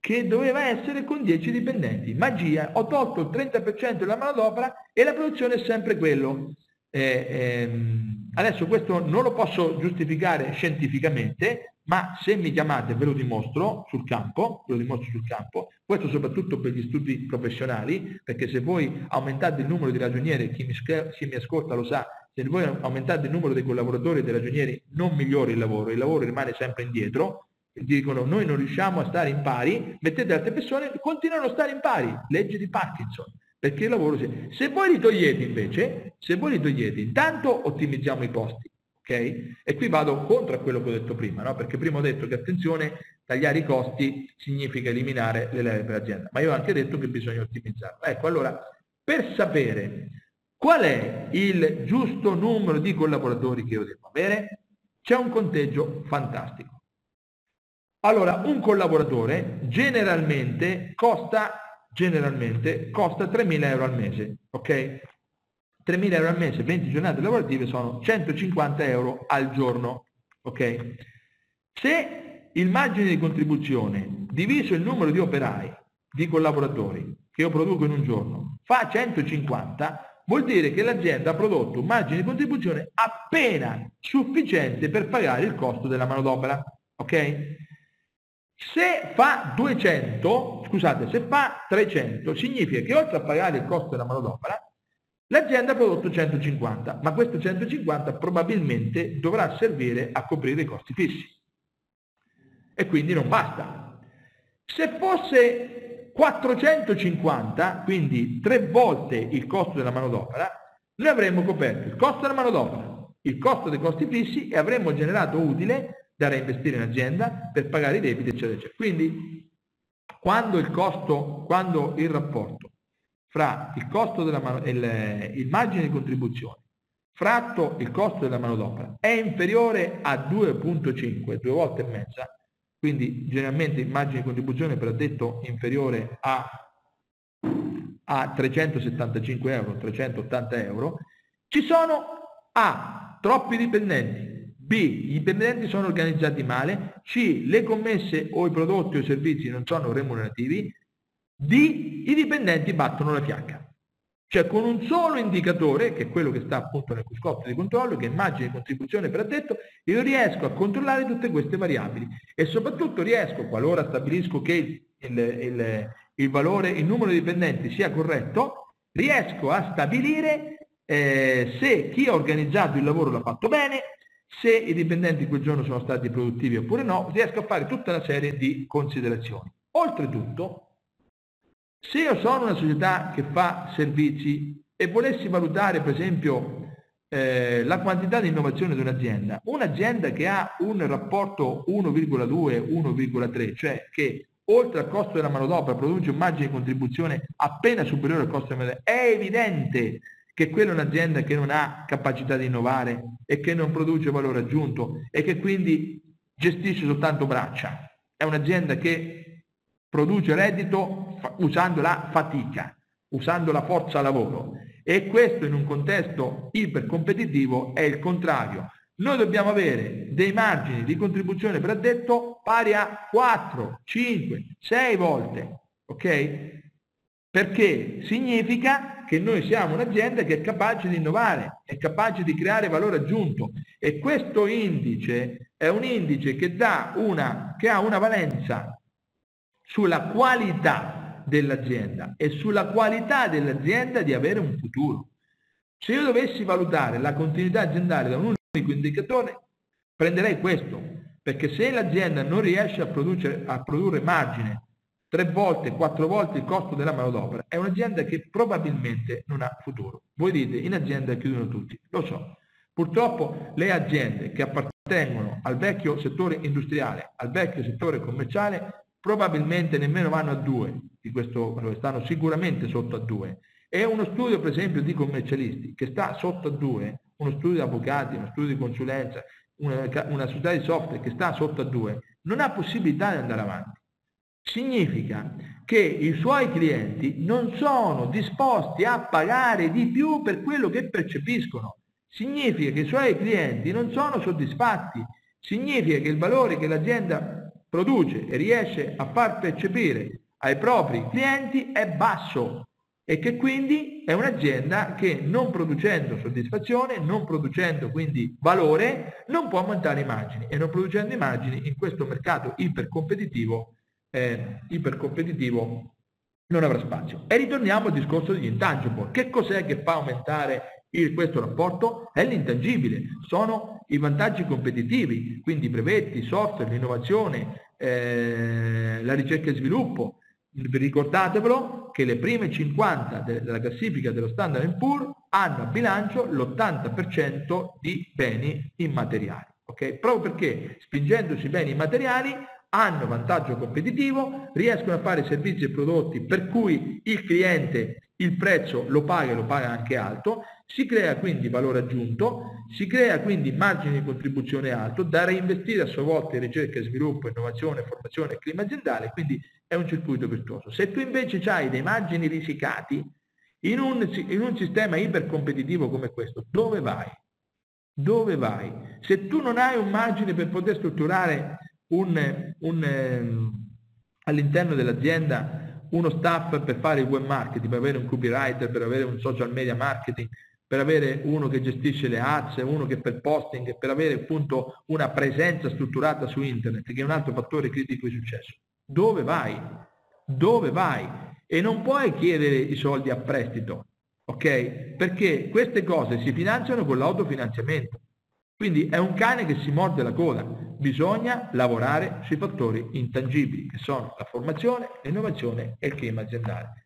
che doveva essere con 10 dipendenti. Magia, ho tolto il 30% della manodopera e la produzione è sempre quello. Eh, ehm, adesso questo non lo posso giustificare scientificamente, ma se mi chiamate ve lo dimostro sul campo, ve lo dimostro sul campo, questo soprattutto per gli studi professionali, perché se voi aumentate il numero di ragionieri, chi mi, chi mi ascolta lo sa, se voi aumentate il numero dei collaboratori e dei ragionieri non migliora il lavoro, il lavoro rimane sempre indietro, dicono noi non riusciamo a stare in pari, mettete altre persone, continuano a stare in pari, legge di Parkinson, perché il lavoro si... Se voi li togliete invece, se voi li togliete, intanto ottimizziamo i costi, ok? E qui vado contro a quello che ho detto prima, no? perché prima ho detto che attenzione, tagliare i costi significa eliminare le leve per l'azienda, ma io ho anche detto che bisogna ottimizzarla. Ecco, allora, per sapere qual è il giusto numero di collaboratori che io devo avere, c'è un conteggio fantastico. Allora, un collaboratore generalmente costa, generalmente costa 3.000 euro al mese, ok? 3.000 euro al mese, 20 giornate lavorative sono 150 euro al giorno. Ok? Se il margine di contribuzione diviso il numero di operai, di collaboratori che io produco in un giorno, fa 150, vuol dire che l'azienda ha prodotto un margine di contribuzione appena sufficiente per pagare il costo della manodopera. Ok? Se fa 200, scusate, se fa 300, significa che oltre a pagare il costo della manodopera, L'azienda ha prodotto 150, ma questo 150 probabilmente dovrà servire a coprire i costi fissi. E quindi non basta. Se fosse 450, quindi tre volte il costo della manodopera, noi avremmo coperto il costo della manodopera, il costo dei costi fissi e avremmo generato utile da reinvestire in azienda per pagare i debiti, eccetera, eccetera. Quindi quando il costo, quando il rapporto fra il costo della mano, il, il margine di contribuzione fratto il costo della manodopera è inferiore a 2.5, due volte e mezza, quindi generalmente il margine di contribuzione per addetto inferiore a, a 375 euro, 380 euro, ci sono A, troppi dipendenti, B, i dipendenti sono organizzati male, C, le commesse o i prodotti o i servizi non sono remunerativi, D, i dipendenti battono la fiacca. Cioè con un solo indicatore, che è quello che sta appunto nel cruscotto di controllo, che è immagine di contribuzione per addetto, io riesco a controllare tutte queste variabili e soprattutto riesco, qualora stabilisco che il, il, il valore, il numero di dipendenti sia corretto, riesco a stabilire eh, se chi ha organizzato il lavoro l'ha fatto bene, se i dipendenti quel giorno sono stati produttivi oppure no, riesco a fare tutta una serie di considerazioni. Oltretutto, se io sono una società che fa servizi e volessi valutare per esempio eh, la quantità di innovazione di un'azienda, un'azienda che ha un rapporto 1,2-1,3, cioè che oltre al costo della manodopera produce un margine di contribuzione appena superiore al costo della manodopera, è evidente che quella è un'azienda che non ha capacità di innovare e che non produce valore aggiunto e che quindi gestisce soltanto braccia. È un'azienda che produce reddito usando la fatica, usando la forza lavoro. E questo in un contesto ipercompetitivo è il contrario. Noi dobbiamo avere dei margini di contribuzione per addetto pari a 4, 5, 6 volte, ok? Perché significa che noi siamo un'azienda che è capace di innovare, è capace di creare valore aggiunto e questo indice è un indice che, una, che ha una valenza sulla qualità dell'azienda e sulla qualità dell'azienda di avere un futuro. Se io dovessi valutare la continuità aziendale da un unico indicatore, prenderei questo, perché se l'azienda non riesce a, a produrre margine tre volte, quattro volte il costo della manodopera, è un'azienda che probabilmente non ha futuro. Voi dite, in azienda chiudono tutti, lo so. Purtroppo le aziende che appartengono al vecchio settore industriale, al vecchio settore commerciale, probabilmente nemmeno vanno a 2 di questo stanno sicuramente sotto a 2. E uno studio per esempio di commercialisti che sta sotto a 2, uno studio di avvocati, uno studio di consulenza, una, una società di software che sta sotto a 2, non ha possibilità di andare avanti. Significa che i suoi clienti non sono disposti a pagare di più per quello che percepiscono. Significa che i suoi clienti non sono soddisfatti. Significa che il valore che l'azienda produce e riesce a far percepire ai propri clienti è basso e che quindi è un'azienda che non producendo soddisfazione, non producendo quindi valore, non può aumentare i margini e non producendo i margini in questo mercato ipercompetitivo, eh, ipercompetitivo non avrà spazio. E ritorniamo al discorso degli intangible. Che cos'è che fa aumentare il, questo rapporto? È l'intangibile, sono i vantaggi competitivi, quindi brevetti, software, l'innovazione, eh, la ricerca e sviluppo. Ricordatevelo che le prime 50 della classifica dello Standard Poor's hanno a bilancio l'80% di beni immateriali. Okay? Proprio perché spingendo sui beni immateriali hanno vantaggio competitivo, riescono a fare servizi e prodotti per cui il cliente il prezzo lo paga e lo paga anche alto, si crea quindi valore aggiunto, si crea quindi margine di contribuzione alto da reinvestire a sua volta in ricerca sviluppo, innovazione, formazione e clima aziendale, quindi è un circuito virtuoso. Se tu invece hai dei margini risicati in un, in un sistema ipercompetitivo come questo, dove vai? Dove vai? Se tu non hai un margine per poter strutturare un, un, eh, all'interno dell'azienda uno staff per fare il web marketing, per avere un copywriter, per avere un social media marketing, per avere uno che gestisce le ads, uno che per posting, per avere appunto una presenza strutturata su internet, che è un altro fattore critico di successo. Dove vai? Dove vai? E non puoi chiedere i soldi a prestito, ok? Perché queste cose si finanziano con l'autofinanziamento. Quindi è un cane che si morde la coda. Bisogna lavorare sui fattori intangibili, che sono la formazione, l'innovazione e il clima aziendale.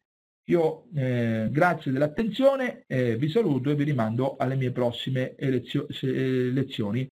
Io eh, grazie dell'attenzione, eh, vi saluto e vi rimando alle mie prossime lezioni